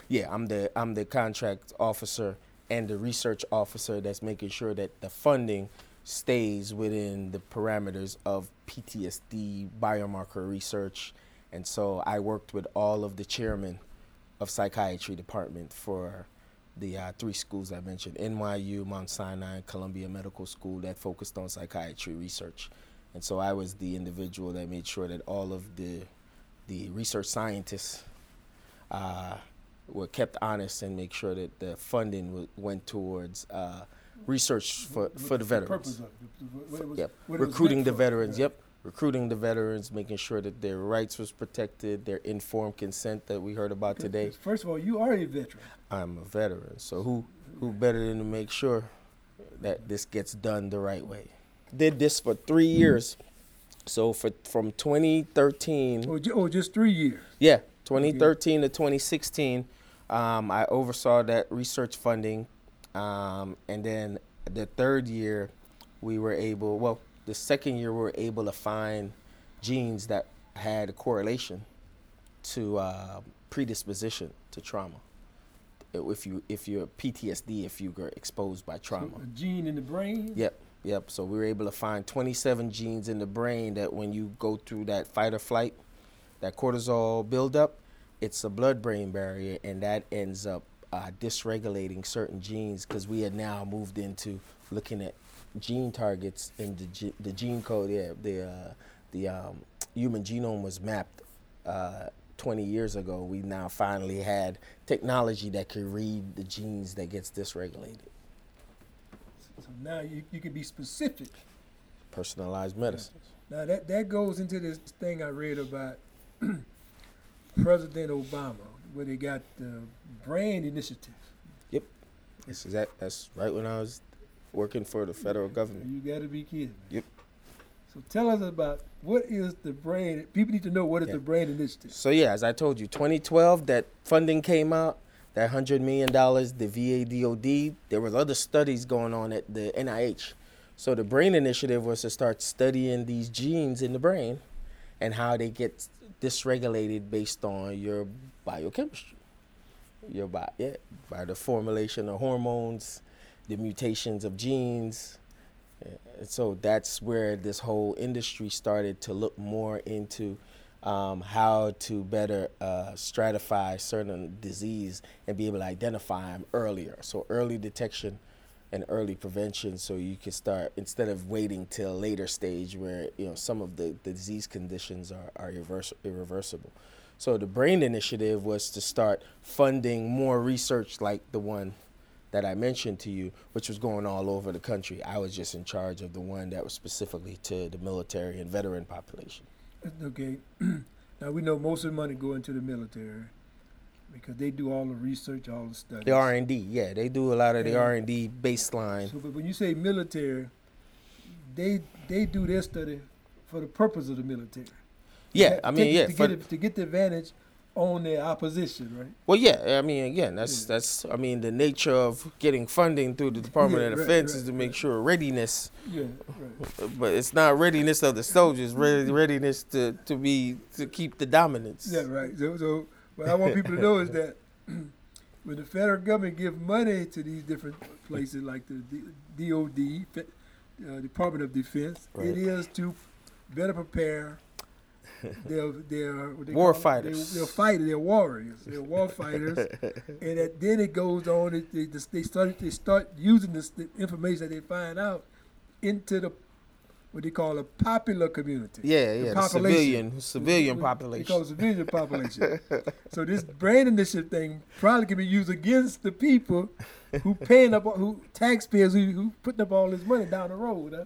Yeah, I'm the I'm the contract officer and the research officer that's making sure that the funding stays within the parameters of PTSD biomarker research. And so I worked with all of the chairmen of psychiatry department for the uh, three schools I mentioned NYU, Mount Sinai, Columbia Medical School that focused on psychiatry research. And so I was the individual that made sure that all of the, the research scientists uh, were kept honest and make sure that the funding w- went towards uh, research for, for the veterans. Purpose Yep. Recruiting the veterans. Yep recruiting the veterans, making sure that their rights was protected, their informed consent that we heard about today. First of all, you are a veteran. I'm a veteran, so who who better than to make sure that this gets done the right way? Did this for three years, so for from 2013. Oh, oh just three years. Yeah, 2013 to 2016, um, I oversaw that research funding, um, and then the third year, we were able. Well, the second year we were able to find genes that had a correlation to uh, predisposition to trauma. If you if you're PTSD, if you were exposed by trauma. So a gene in the brain. Yep, yep. So we were able to find 27 genes in the brain that when you go through that fight or flight, that cortisol buildup, it's a blood-brain barrier, and that ends up uh, dysregulating certain genes because we had now moved into looking at gene targets in the, the gene code. Yeah, the uh, the um, human genome was mapped uh, 20 years ago. We now finally had technology that can read the genes that gets dysregulated. So now you, you can be specific. Personalized medicine. Now that that goes into this thing I read about President Obama, where they got the brain initiative. Yep. That's that. That's right when I was working for the federal government. You got to be kidding. Yep. So tell us about what is the brain. People need to know what is yeah. the brain initiative. So yeah, as I told you, 2012 that funding came out, that hundred million dollars, the VA There was other studies going on at the NIH. So the brain initiative was to start studying these genes in the brain, and how they get dysregulated based on your biochemistry, your yeah, by the formulation of hormones the mutations of genes. So that's where this whole industry started to look more into um, how to better uh, stratify certain disease and be able to identify them earlier. So early detection and early prevention, so you can start instead of waiting till a later stage where you know some of the, the disease conditions are, are irreversible. So the Brain Initiative was to start funding more research like the one that I mentioned to you, which was going all over the country. I was just in charge of the one that was specifically to the military and veteran population. Okay. now we know most of the money going to the military because they do all the research, all the studies. The R and D, yeah, they do a lot of the R and D baseline. So, but when you say military, they they do their study for the purpose of the military. Yeah, I mean, to, yeah, to get, it, to get the advantage on their opposition, right? Well, yeah. I mean, again, that's yeah. that's. I mean, the nature of getting funding through the Department yeah, of Defense right, is to make right. sure readiness. Yeah, right. But it's not readiness of the soldiers. readiness to to be to keep the dominance. Yeah, right. So, so what I want people to know is that when the federal government give money to these different places like the DOD, uh, Department of Defense, it is to better prepare they're they're they war fighters. They, are fighters. They're warriors. They're war fighters. and that, then it goes on. They, they start they start using this the information that they find out into the what they call a popular community. Yeah, yeah, the civilian civilian population. They call civilian population. so this brain initiative thing probably can be used against the people who paying up, who taxpayers who, who putting up all this money down the road. Huh?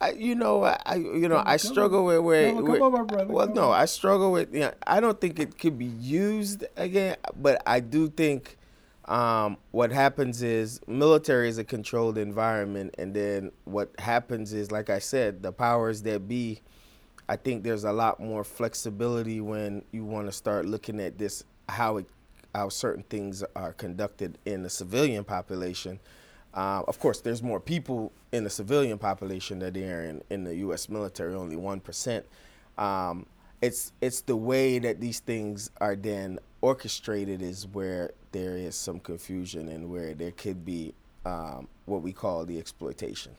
I, you know, I, you know, I struggle with where. Come, come on, brother. Well, no, I struggle with. You know, I don't think it could be used again, but I do think um, what happens is military is a controlled environment, and then what happens is, like I said, the powers that be. I think there's a lot more flexibility when you want to start looking at this how it how certain things are conducted in the civilian population uh, of course, there's more people in the civilian population than there in, in the U.S. military, only one percent. Um, it's it's the way that these things are then orchestrated is where there is some confusion and where there could be um, what we call the exploitation.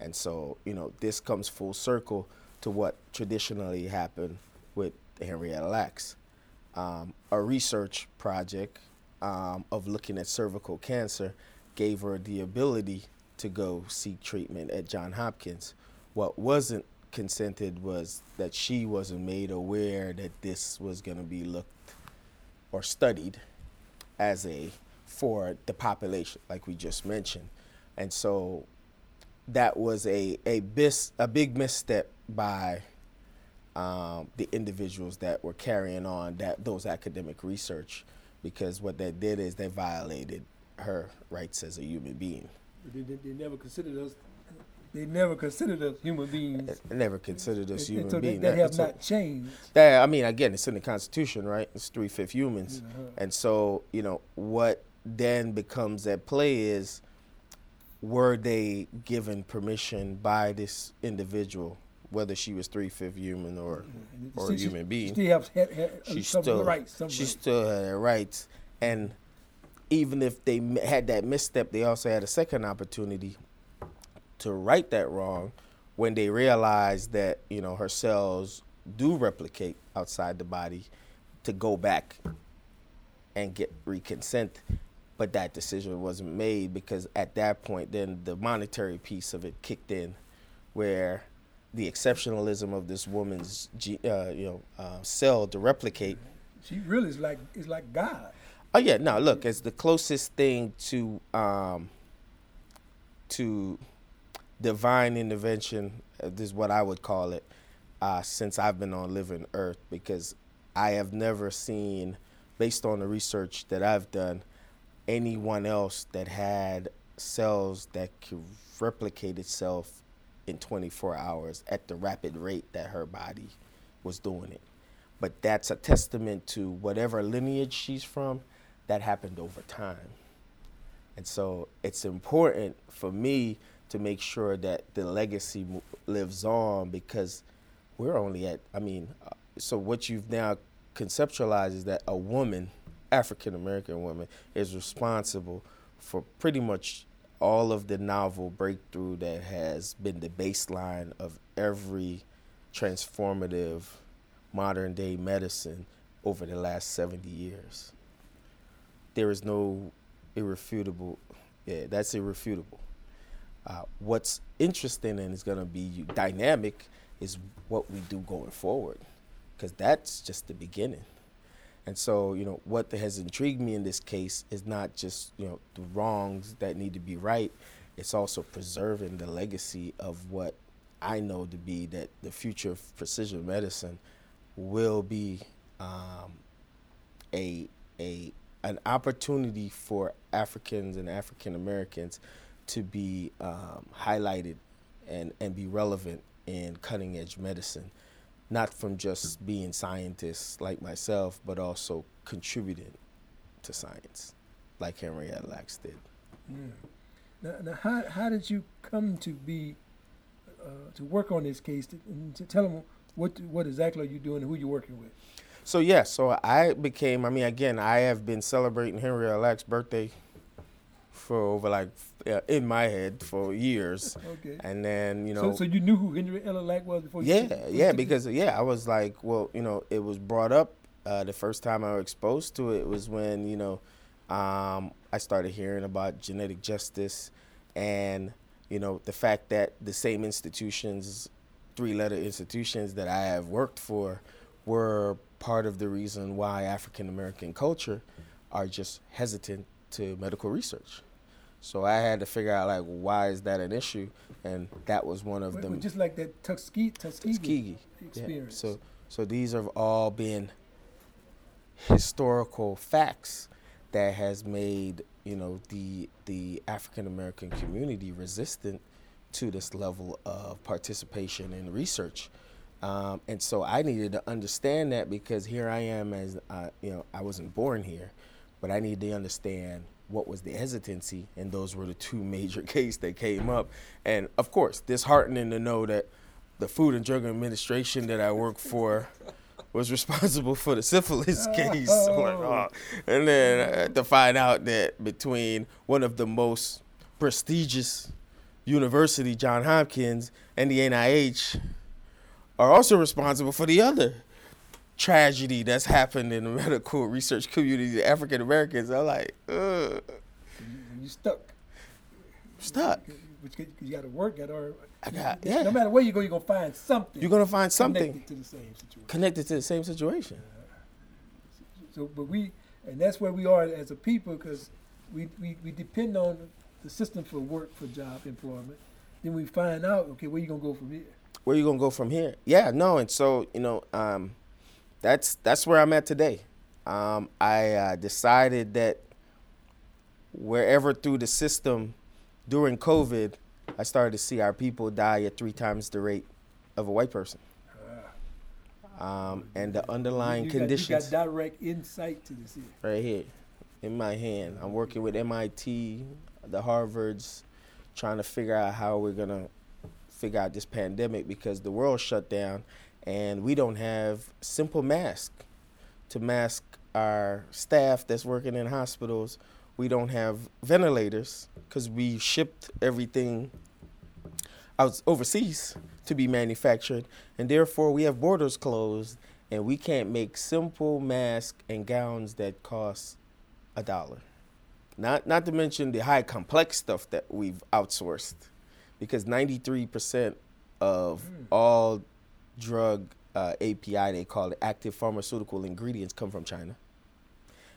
And so, you know, this comes full circle to what traditionally happened with Henrietta Lacks. Um, a research project um, of looking at cervical cancer gave her the ability to go seek treatment at John Hopkins. What wasn't consented was that she wasn't made aware that this was going to be looked or studied as a for the population, like we just mentioned, and so that was a a bis, a big misstep by um, the individuals that were carrying on that those academic research, because what they did is they violated her rights as a human being. They, they, they never considered us. They never considered us human beings. They never considered us human so beings. That, that have a- not changed. that, I mean, again, it's in the Constitution, right? It's three fifth humans. Uh-huh. And so, you know, what then becomes at play is were they given permission by this individual, whether she was three fifth human or or she- a human being? She still have had, had she some still rights. Some she rights. still had her rights, and even if they had that misstep, they also had a second opportunity to right that wrong when they realized that you know her cells do replicate outside the body to go back and get reconsent but that decision wasn't made because at that point then the monetary piece of it kicked in where the exceptionalism of this woman's uh, you know uh, cell to replicate She really is like is like God. Oh yeah, no. Look, it's the closest thing to um, to divine intervention. uh, is what I would call it uh, since I've been on living Earth because I have never seen, based on the research that I've done, anyone else that had cells that could replicate itself in 24 hours at the rapid rate that her body was doing it. But that's a testament to whatever lineage she's from, that happened over time. And so it's important for me to make sure that the legacy lives on because we're only at, I mean, uh, so what you've now conceptualized is that a woman, African American woman, is responsible for pretty much all of the novel breakthrough that has been the baseline of every transformative modern day medicine over the last 70 years. There is no irrefutable, yeah, that's irrefutable. Uh, what's interesting and is going to be dynamic is what we do going forward, because that's just the beginning. And so, you know, what has intrigued me in this case is not just, you know, the wrongs that need to be right, it's also preserving the legacy of what I know to be that the future of precision medicine will be um, a a an opportunity for Africans and African Americans to be um, highlighted and and be relevant in cutting edge medicine, not from just being scientists like myself, but also contributing to science, like Henrietta Lacks did. Yeah. Now, now how, how did you come to be uh, to work on this case to, to tell them what what exactly are you doing and who you're working with? So yeah, so I became. I mean, again, I have been celebrating Henry Lack's birthday for over like uh, in my head for years, Okay. and then you know, so, so you knew who Henrietta Lacks was before you yeah, took- yeah, because yeah, I was like, well, you know, it was brought up. Uh, the first time I was exposed to it was when you know, um, I started hearing about genetic justice, and you know, the fact that the same institutions, three-letter institutions that I have worked for, were part of the reason why African American culture are just hesitant to medical research. So I had to figure out like why is that an issue, and that was one of them. just like that Tuskegee, Tuskegee, Tuskegee. Yeah. experience. So so these have all been historical facts that has made you know the the African American community resistant to this level of participation in research. Um, and so I needed to understand that because here I am as uh, you know I wasn't born here, but I needed to understand what was the hesitancy, and those were the two major cases that came up. And of course, disheartening to know that the Food and Drug Administration that I work for was responsible for the syphilis case. Oh. And then uh, to find out that between one of the most prestigious university, John Hopkins, and the NIH are also responsible for the other tragedy that's happened in the medical research community, African Americans. I'm like, Ugh. You stuck. Stuck. Which you got to work at, or I got yeah. No matter where you go, you're gonna find something. You're gonna find something connected to the same situation. Connected to the same situation. So, but we, and that's where we are as a people, because we, we, we depend on the system for work, for job employment. Then we find out, okay, where you gonna go from here? Where you gonna go from here? Yeah, no, and so you know, um, that's that's where I'm at today. Um, I uh, decided that wherever through the system during COVID, I started to see our people die at three times the rate of a white person. Um, and the underlying you conditions. Got, you got direct insight to this here. Right here, in my hand. I'm working with MIT, the Harvards, trying to figure out how we're gonna figure out this pandemic because the world shut down, and we don't have simple masks to mask our staff that's working in hospitals we don't have ventilators because we shipped everything out overseas to be manufactured, and therefore we have borders closed, and we can't make simple masks and gowns that cost a dollar. Not not to mention the high complex stuff that we've outsourced, because 93% of mm. all drug uh, API, they call it active pharmaceutical ingredients, come from China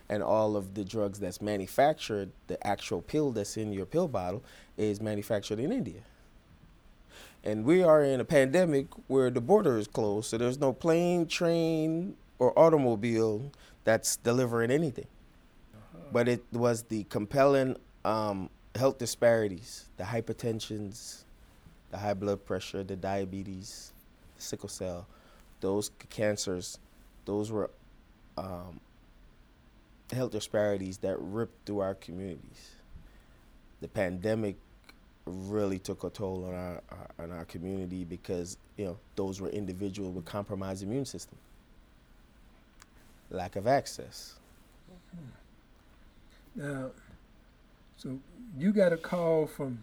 and all of the drugs that's manufactured, the actual pill that's in your pill bottle, is manufactured in India. And we are in a pandemic where the border is closed, so there's no plane, train, or automobile that's delivering anything. Uh-huh. But it was the compelling um, health disparities, the hypertensions, the high blood pressure, the diabetes, the sickle cell, those cancers, those were um, health disparities that ripped through our communities. The pandemic really took a toll on our, our on our community because you know those were individuals with compromised immune system, lack of access. Now, so you got a call from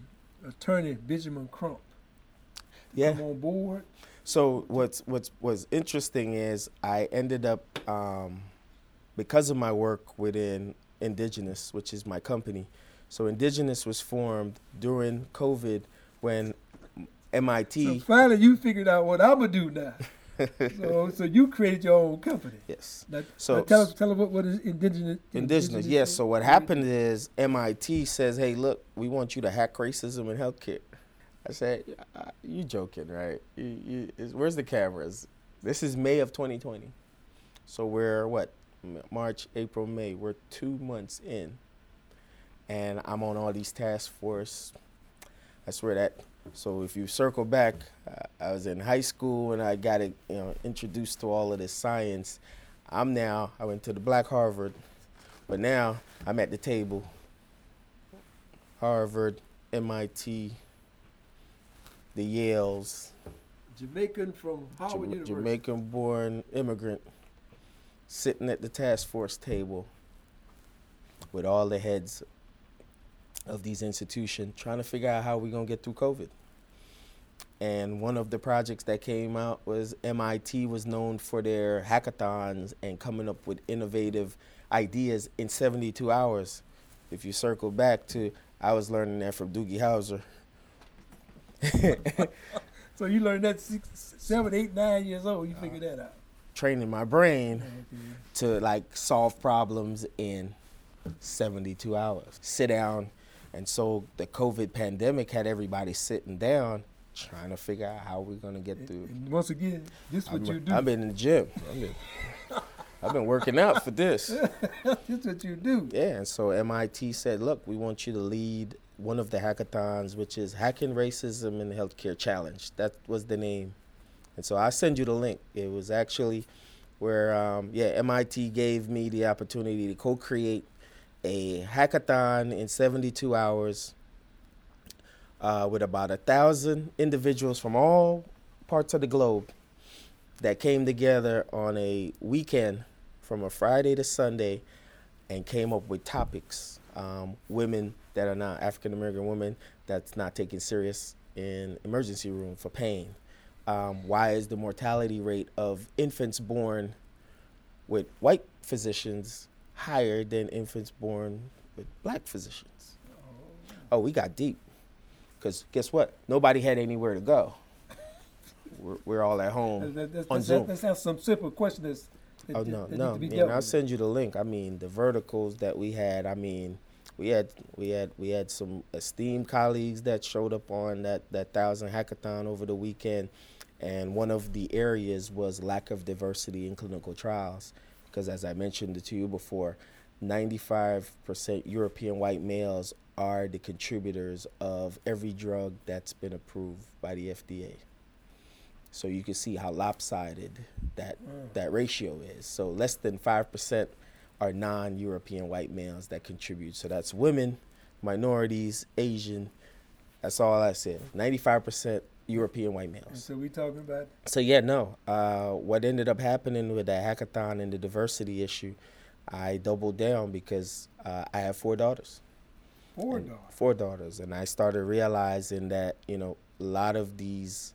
Attorney Benjamin Crump. Yeah. Come on board. So what's what's what's interesting is I ended up um, because of my work within IndyGeneUS, which is my company. So IndyGeneUS was formed during COVID when MIT. So finally, you figured out what I'm gonna do now. so, so you created your own company. Yes. Now, so now tell us, tell us what, what is IndyGeneUS. Indigenous, indigenous yes. So what happened is MIT says, "Hey, look, we want you to hack racism in healthcare." I said, "You joking, right? You, you, where's the cameras? This is May of 2020. So we're what March, April, May. We're two months in, and I'm on all these task force. I swear that. So if you circle back, uh, I was in high school and I got it, you know, introduced to all of this science. I'm now. I went to the Black Harvard, but now I'm at the table. Harvard, MIT, the Yales. Jamaican from Howard Jama- University. Jamaican-born immigrant sitting at the task force table with all the heads of these institutions trying to figure out how we're going to get through COVID. And one of the projects that came out was MIT was known for their hackathons and coming up with innovative ideas in 72 hours. If you circle back to, I was learning that from Doogie Howser. so you learned that six, seven, eight, nine years old. You figured that out training my brain to like solve problems in 72 hours. Sit down. And so the COVID pandemic had everybody sitting down trying to figure out how we're going to get through. And once again, this is what you do. I've been in the gym. I've been, I've been working out for this. this is what you do. Yeah, and so MIT said, look, we want you to lead one of the hackathons, which is Hacking Racism in the Healthcare Challenge. That was the name and so I send you the link. It was actually where, um, yeah, MIT gave me the opportunity to co create a hackathon in 72 hours uh, with about a thousand individuals from all parts of the globe that came together on a weekend from a Friday to Sunday and came up with topics. Um, women that are not African American women that's not taken serious in emergency room for pain um, why is the mortality rate of infants born with white physicians higher than infants born with black physicians. Oh, we got deep. Because guess what? Nobody had anywhere to go. We're, we're all at home that- on Let's Zoom. let's have some simple questions. that- Oh no, no, man! I'll with. send you the link. I mean, the verticals that we had. I mean, we had we had we had some esteemed colleagues that showed up on that that thousand hackathon over the weekend, and one of the areas was lack of diversity in clinical trials, because as I mentioned to you before, ninety five percent European white males are the contributors of every drug that's been approved by the FDA. So you can see how lopsided that mm. that ratio is. So less than five percent are non-European white males that contribute. So that's women, minorities, Asian. That's all I said. Ninety-five percent European white And males. so we talking about So yeah, no. Uh, what ended up happening with that hackathon and the diversity issue, I doubled down because uh, I have four daughters four and dollars. four daughters, and I started realizing that you know a lot of these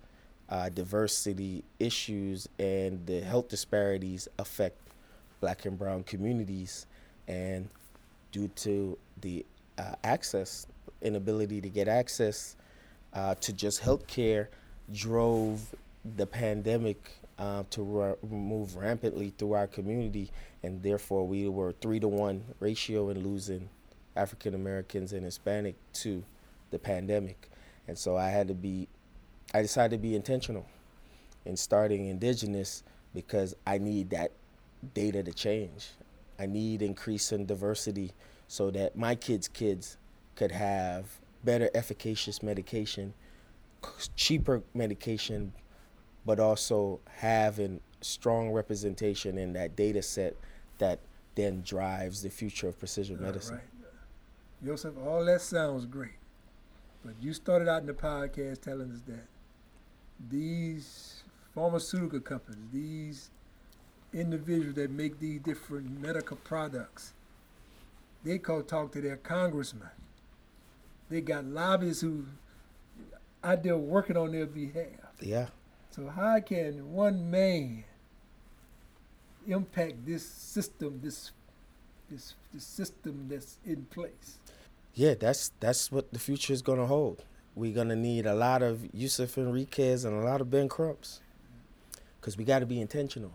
uh, diversity issues and the health disparities affect Black and Brown communities, and due to the uh, access inability to get access uh, to just healthcare drove the pandemic uh, to ra- move rampantly through our community, and therefore we were three to one ratio in losing African Americans and Hispanic to the pandemic. And so I had to be, I decided to be intentional in starting IndyGeneUS because I need that data to change. I need increase in diversity so that my kids' kids could have better efficacious medication, cheaper medication, but also having strong representation in that data set that then drives the future of precision medicine. Right. Yusuf, all that sounds great. But you started out in the podcast telling us that these pharmaceutical companies, these individuals that make these different medical products, they go talk to their congressman. They got lobbyists who out there working on their behalf. Yeah. So how can one man impact this system, this this this system that's in place? Yeah, that's that's what the future is gonna hold. We're gonna need a lot of Yusuf Henriques and a lot of Ben Crumps, because we got to be intentional.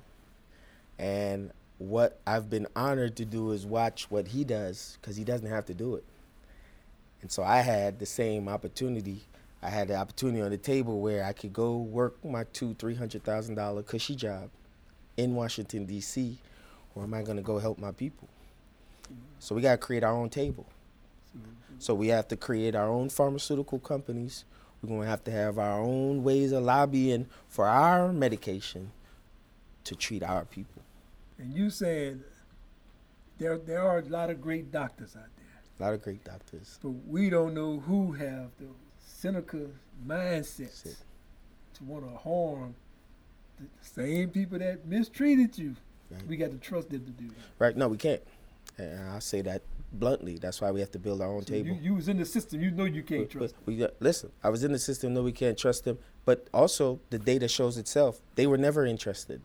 And what I've been honored to do is watch what he does, because he doesn't have to do it. And so I had the same opportunity. I had the opportunity on the table where I could go work my two, three hundred thousand dollar cushy job in Washington D.C., or am I gonna go help my people? So we gotta create our own table. So we have to create our own pharmaceutical companies. We're going to have to have our own ways of lobbying for our medication to treat our people. And you said there there are a lot of great doctors out there, A lot of great doctors. but we don't know who have the cynical mindsets to want to harm the same people that mistreated you. Right. We got to trust them to do that. Right? No, we can't. And I say that bluntly. That's why we have to build our own So table. you, you was in the system. You know you can't But- trust. but we listen, I was in the system, no, we can't trust them. But also, the data shows itself. They were never interested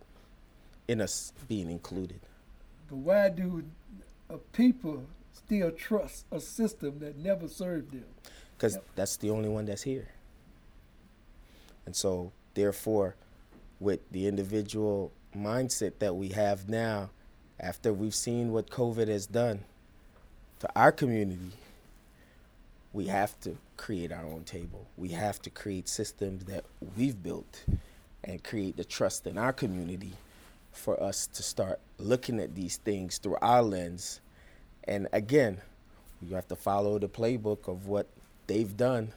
in us being included. But why do uh, people still trust a system that never served them? because Yep. that's the only one that's here. And so, therefore, with the individual mindset that we have now, after we've seen what COVID has done to our community, we have to create our own table. We have to create systems that we've built and create the trust in our community for us to start looking at these things through our lens. And again, you have to follow the playbook of what they've done.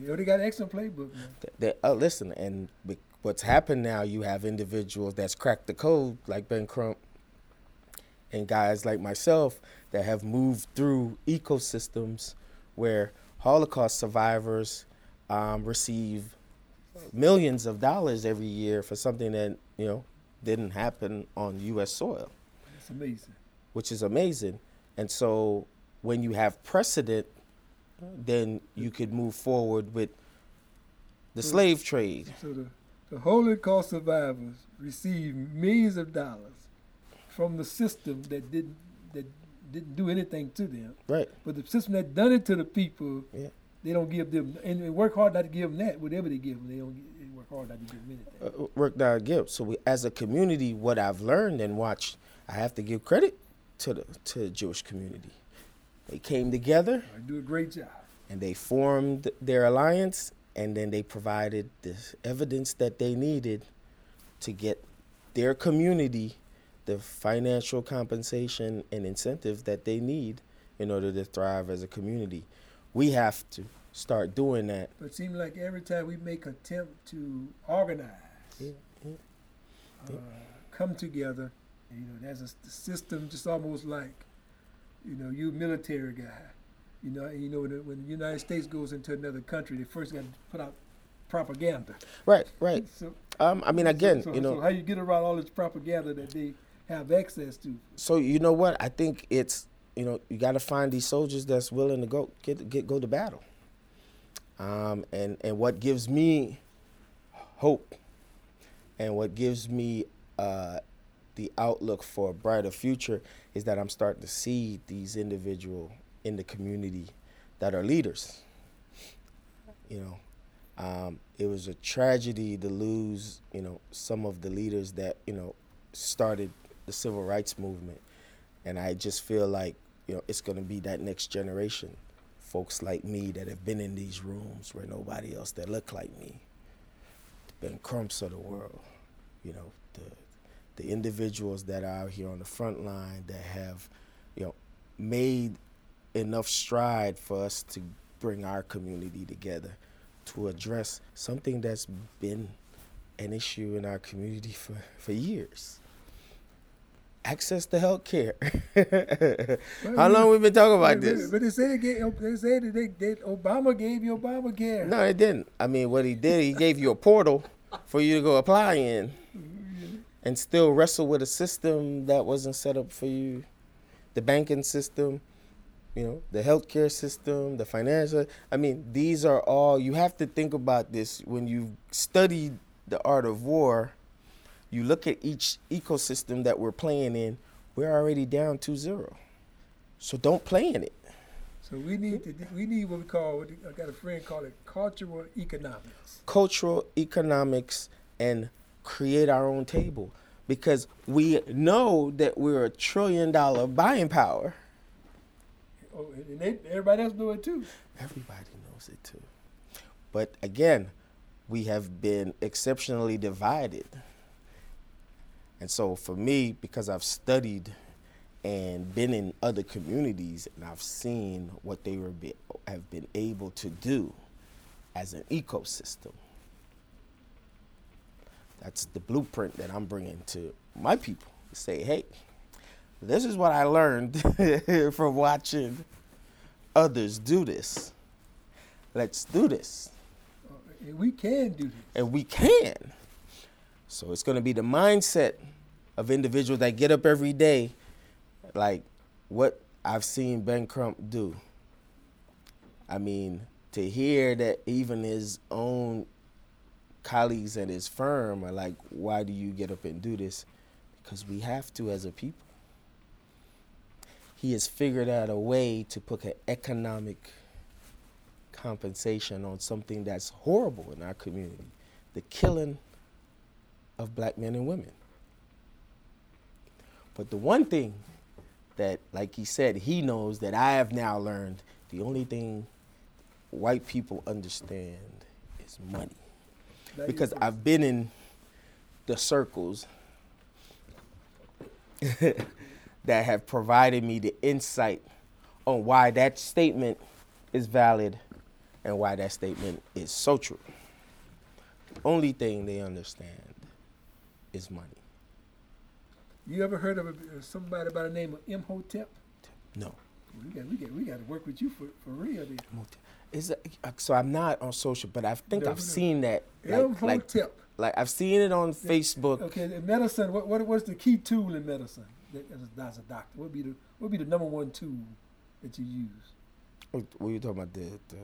You already got an excellent playbook. Man. They, uh, listen, and what's happened now, you have individuals that's cracked the code, like Ben Crump, and guys like myself that have moved through ecosystems where Holocaust survivors um, receive millions of dollars every year for something that you know didn't happen on U.S. soil It's amazing. which is amazing. And so when you have precedent, then you could move forward with the slave trade. So the, the Holocaust survivors receive millions of dollars from the system that didn't that didn't do anything to them. Right. But the system that done it to the people, Yeah. they don't give them and they work hard not to give them that. Whatever they give them, they don't. They work hard not to give them anything. uh, work down guilt. So we, as a community, what I've learned and watched, I have to give credit to the to the Jewish community. They came together I do a great job. and they formed their alliance, and then they provided the evidence that they needed to get their community the financial compensation and incentives that they need in order to thrive as a community. We have to start doing that. But it seems like every time we make attempt to organize, Yeah, yeah. uh, come together, you know, there's a system just almost like, you know, you military guy, you know, you know when the, when the United States goes into another country, they first got to put out propaganda. Right, right. So, Um, I mean, again, so, you know, so how you get around all this propaganda that they have access to? So you know what? I think it's you know you got to find these soldiers that's willing to go get get go to battle. Um, and and what gives me hope, and what gives me uh, the outlook for a brighter future is that I'm starting to see these individual in the community that are leaders. You know, um, it was a tragedy to lose you know some of the leaders that you know started the civil rights movement. And I just feel like, you know, it's going to be that next generation. Folks like me that have been in these rooms where nobody else that look like me. Ben Crumps of the world, you know, the, individuals that are out here on the front line that have, you know, made enough stride for us to bring our community together to address something that's been an issue in our community for, for years access to health care. How long we been talking about but, this? But they say they, say that they, they, Obama gave you Obamacare. No, it didn't. I mean, what he did, he gave you a portal for you to go apply in mm-hmm. And still wrestle with a system that wasn't set up for you. The banking system, you know, the healthcare system, the financial. I mean, these are all, you have to think about this when you study the art of war. You look at each ecosystem that we're playing in, we're already down to 0. So don't play in it. So we need to we need what we call what I got a friend call it cultural economics. cultural economics and create our own table because we know that we're a trillion dollar buying power. Oh, and they, everybody else know it too. Everybody knows it too. But again, we have been exceptionally divided. And so for me, because I've studied and been in other communities and I've seen what they were be, have been able to do as an ecosystem. That's the blueprint that I'm bringing to my people. Say, hey, this is what I learned from watching others do this. Let's do this. Uh, and we can do this. And we can. So it's going to be the mindset of individuals that get up every day, like what I've seen Ben Crump do. I mean, to hear that even his own colleagues at his firm are like, why do you get up and do this? Because we have to as a people. He has figured out a way to put an economic compensation on something that's horrible in our community the killing of black men and women. But the one thing that, like he said, he knows that I have now learned the only thing white people understand is money. Because. I've been in the circles that have provided me the insight on why that statement is valid and why that statement is so true. Only thing they understand is money. You ever heard of somebody by the name of Imhotep? No. We got we got we got to work with you for, for real. Then. Is that, so I'm not on social, but I think I've seen that. Like, like, Imhotep. like I've seen it on Facebook. Okay, in medicine, what, what what's the key tool in medicine? That, as, a, as a doctor, what would be the what would be the number one tool that you use? What what are you talking about? The, the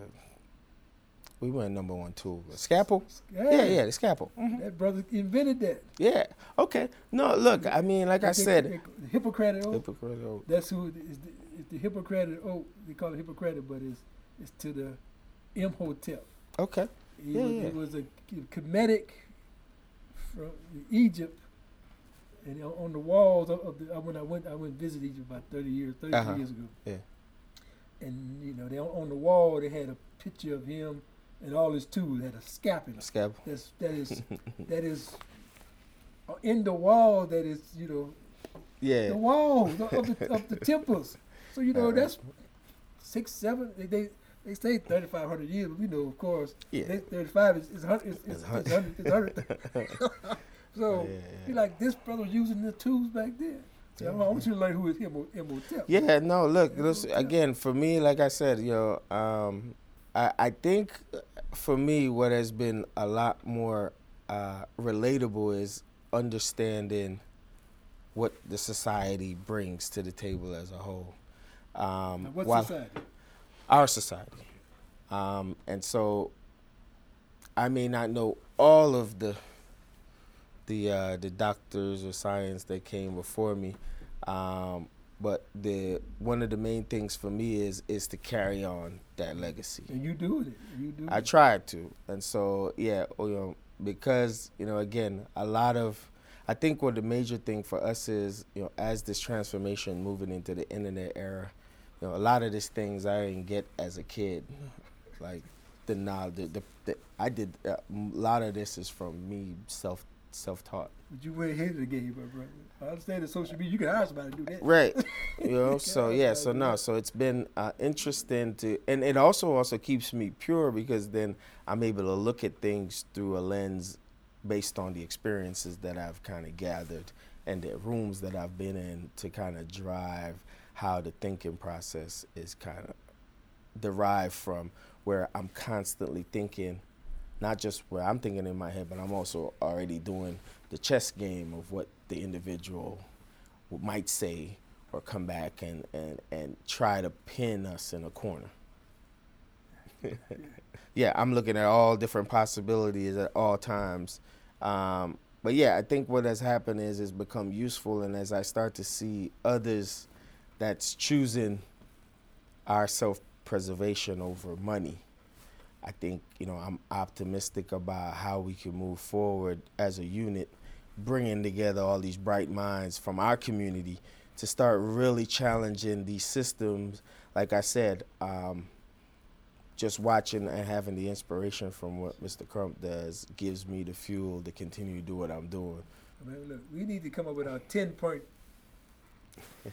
we went number one too. Scalpel. Yeah, Yeah, yeah, the scalpel. Mhm. That brother invented that. Yeah. Okay. No, look. I mean, like I They- said, the Hippocratic oath. Hippocratic oath. That's who it is. The, it's the Hippocratic oath. They call it Hippocratic, but it's it's to the Imhotep. Okay. He Yeah, was, yeah. It was a Kemetic from Egypt, and on the walls of, of the, when I went, I went visit Egypt about thirty years, thirty Uh-huh. years ago. Yeah. And you know, they on the wall they had a picture of him and all his tools. Had a scalpel. Scalpel. That's that is that is uh, in the wall. That is you know Yeah. the walls of the, of the temples. So you know Uh-huh. that's six, seven. They they, they say thirty five hundred years, but we know of course Yeah. thirty five is is hundred. Is, is, is hundred. Is hundred. so Yeah, yeah. like this brother was using the tools back then. So I Yeah. want you to learn who is Imhotep. Yeah, no, look, this, again, for me, like I said, yo, um, I, I think uh, for me, what has been a lot more uh, relatable is understanding what the society brings to the table as a whole. Um, Now, what while- society? Our society. Um, and so I may not know all of the the uh, the doctors or science that came before me, um, but the one of the main things for me is is to carry on that legacy. And you do it. You do. I it. tried to, and so yeah, oh, you know, because you know, again, a lot of, I think what the major thing for us is, you know, as this transformation moving into the internet era, you know, a lot of these things I didn't get as a kid, like the knowledge. The, the, the I did uh, a lot of this is from me self self taught. But you went ahead of the game, my brother. I understand that social media. You can hire somebody to do that. right you know so Yeah, yeah so no so it's been uh, interesting to and it also also keeps me pure because then i'm able to look at things through a lens based on the experiences that i've kind of gathered and the rooms that i've been in to kind of drive how the thinking process is kind of derived from where i'm constantly thinking not just where i'm thinking in my head but i'm also already doing the chess game of what the individual might say or come back and, and, and try to pin us in a corner. yeah, I'm looking at all different possibilities at all times. Um, but yeah, I think what has happened is it's become useful, and as I start to see others that's choosing our self preservation over money, I think you know I'm optimistic about how we can move forward as a unit, bringing together all these bright minds from our community to start really challenging these systems. Like I said, um, just watching and having the inspiration from what Mr. Crump does gives me the fuel to continue to do what I'm doing. I mean, look, we need to come up with our ten point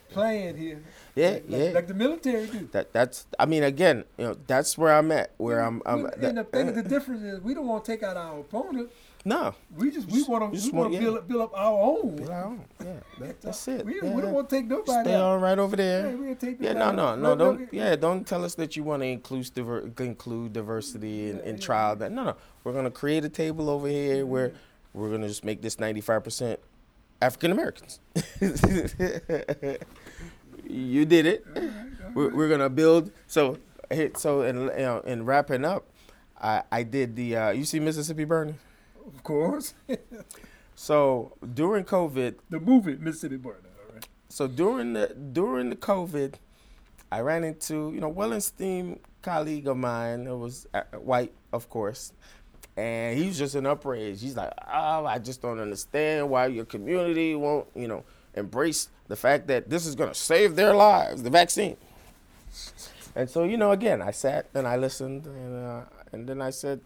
plan here. Yeah, like, yeah. Like the military do. That that's I mean again, you know, that's where I'm at. Where I'm, I'm We- that- and the thing, uh, the difference is we don't want to take out our opponent. no. We just we want to we want to yeah. build up, build up our own. Build our own. Yeah, that, that's it. We, yeah. we don't want to take nobody Stay out. on right over there. Yeah, we take Yeah, no, no, no, don't. Yeah, don't tell us that you want to include diver, include diversity and, Yeah, and trial. That no, no, we're gonna create a table over here where mm-hmm. we're gonna just make this ninety five percent African Americans. you did it. all right, all We're, right. we're gonna build. So, so in you know, in wrapping up, I I did the. Uh, you see Mississippi burning. Of course, So during COVID, the movie Mississippi Burning. All right. so during the during the COVID, I ran into you know well esteemed colleague of mine that was uh, white, of course, and he was just in uprage. He's like, oh, I just don't understand why your community won't you know embrace the fact that this is gonna save their lives, the vaccine. And so you know, again, I sat and I listened, and uh, and then I said,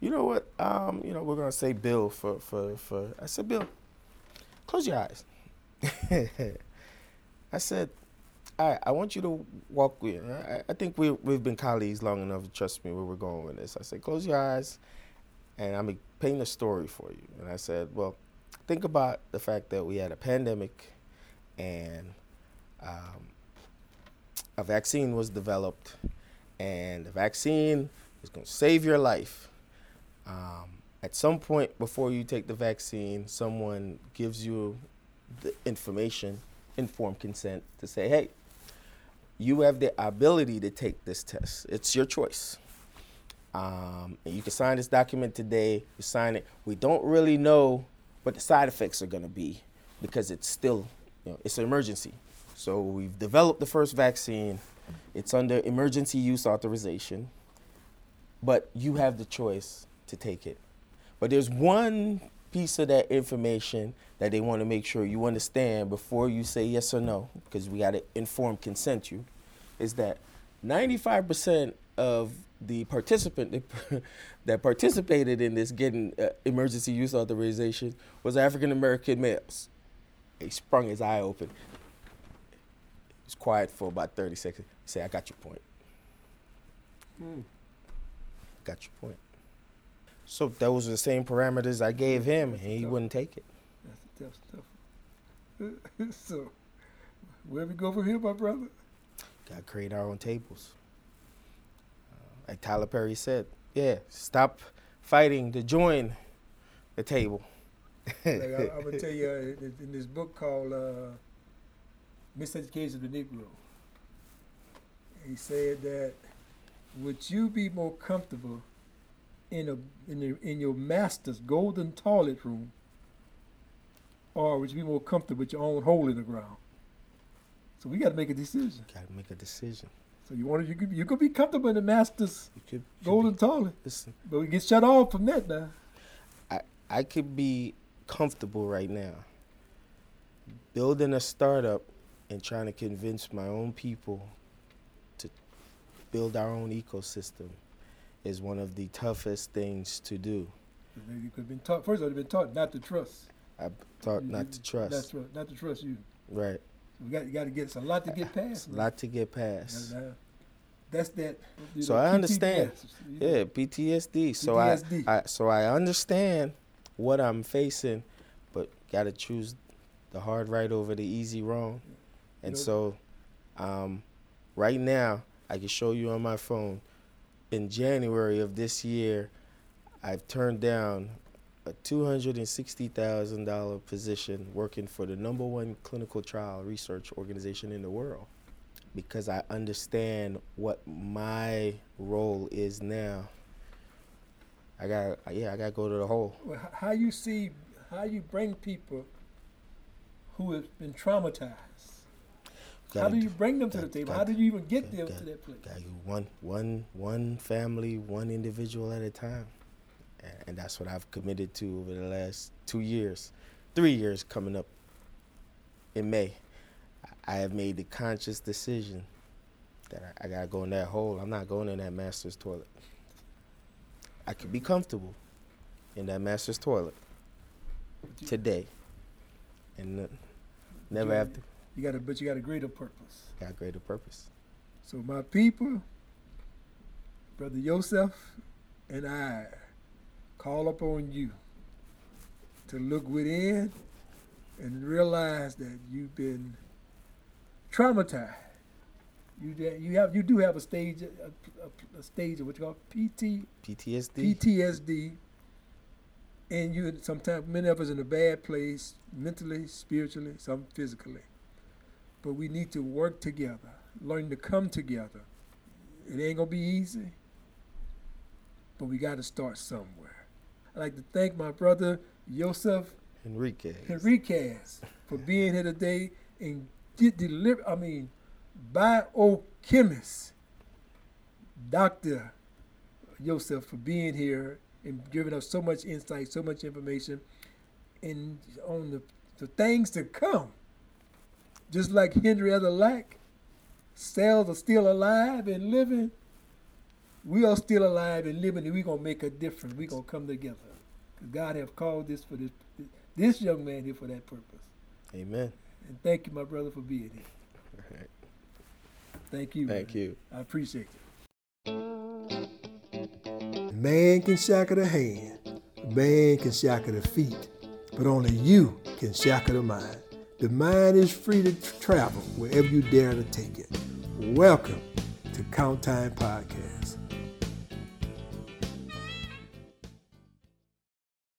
you know what, um, you know, we're gonna say Bill for for for. I said, Bill, close your eyes. I said, right, I want you to walk with. I, I think we we've been colleagues long enough to trust me where we're going with this. I said, close your eyes, and I'm gonna a story for you. And I said, well, think about the fact that we had a pandemic, and um, a vaccine was developed, and the vaccine is gonna save your life. Um, at some point before you take the vaccine, someone gives you the information, informed consent to say, hey, you have the ability to take this test. It's your choice. Um, and you can sign this document today. You sign it. We don't really know what the side effects are going to be because it's still, you know, it's an emergency. So we've developed the first vaccine. It's under emergency use authorization, but you have the choice to take it. But there's one piece of that information that they want to make sure you understand before you say yes or no, because we got to inform consent you, is that 95% of the participant that participated in this getting uh, emergency use authorization was African American males. He sprung his eye open. He was quiet for about 30 seconds. He said, I got your point. Hmm. Got your point. So those were the same parameters I gave him, and he Tough. wouldn't take it. That's a tough stuff. so, where we go from here, my brother? Got to create our own tables. Like Tyler Perry said, yeah, stop fighting to join the table. Like I, I'm gonna tell you uh, in, this book called uh, "Miseducation of the Negro." He said that would you be more comfortable in a in, the, in your master's golden toilet room, or would you be more comfortable with your own hole in the ground? So we got to make a decision. Got to make a decision. So you want to you could you could be comfortable in the master's You could, golden be- toilet, listen. but we get shut off from that now. I I could be comfortable right now building a startup and trying to convince my own people to build our own ecosystem is one of the toughest things to do. You could have been taught first. of all, They've been taught not to trust. I thought You- not to trust. That's right. Not to trust you. Right. We got you got to get it's a lot to get past. A lot to get past. That's, that's that. you So know, I understand. PTSD, you know. Yeah, PTSD. So I, PTSD. I so I understand what I'm facing, but gotta choose the hard right over the easy wrong. And know- so, um, right now I can show you on my phone. In January of this year, I've turned down a two hundred and sixty thousand dollar position working for the number one clinical trial research organization in the world because I understand what my role is now. I got yeah, I got to go to the hole. Well, how you see how you bring people who have been traumatized? how Gotta do you bring them to the table? got- how do you even get them to that place? Got you one one one family, one individual at a time. And that's what I've committed to over the last 2 years. 3 years coming up in May. I- have made the conscious decision that I, I got to go in that hole. I'm not going in that master's toilet. I could be comfortable in that master's toilet today and uh, never you- have to You got a but you got a greater purpose. got a greater purpose. So my people, brother Yusuf, and I call upon you to look within and realize that you've been traumatized. You you have you do have a stage a, a, a stage of what you call PT PTSD. PTSD, and you sometimes many of us in a bad place mentally, spiritually, some physically. But we need to work together, learn to come together. It ain't gonna be easy, but we got to start somewhere. I'd like to thank my brother Yusuf Enrique. Henriques for being here today and get deliver. I mean, biochemist, Doctor Yusuf, for being here and giving us so much insight, so much information, and on the, the things to come. Just like Henrietta Lacks, cells are still alive and living. We are still alive and living, and we're gonna make a difference. We're gonna come together. God have called this for this this young man here for that purpose. Amen. And thank you, my brother, for being here. All right. Thank you. Thank man. you. I appreciate you. Man can shackle the hand, man can shackle the feet, but only you can shackle the mind. The mind is free to travel wherever you dare to take it. Welcome to Count Time Podcast.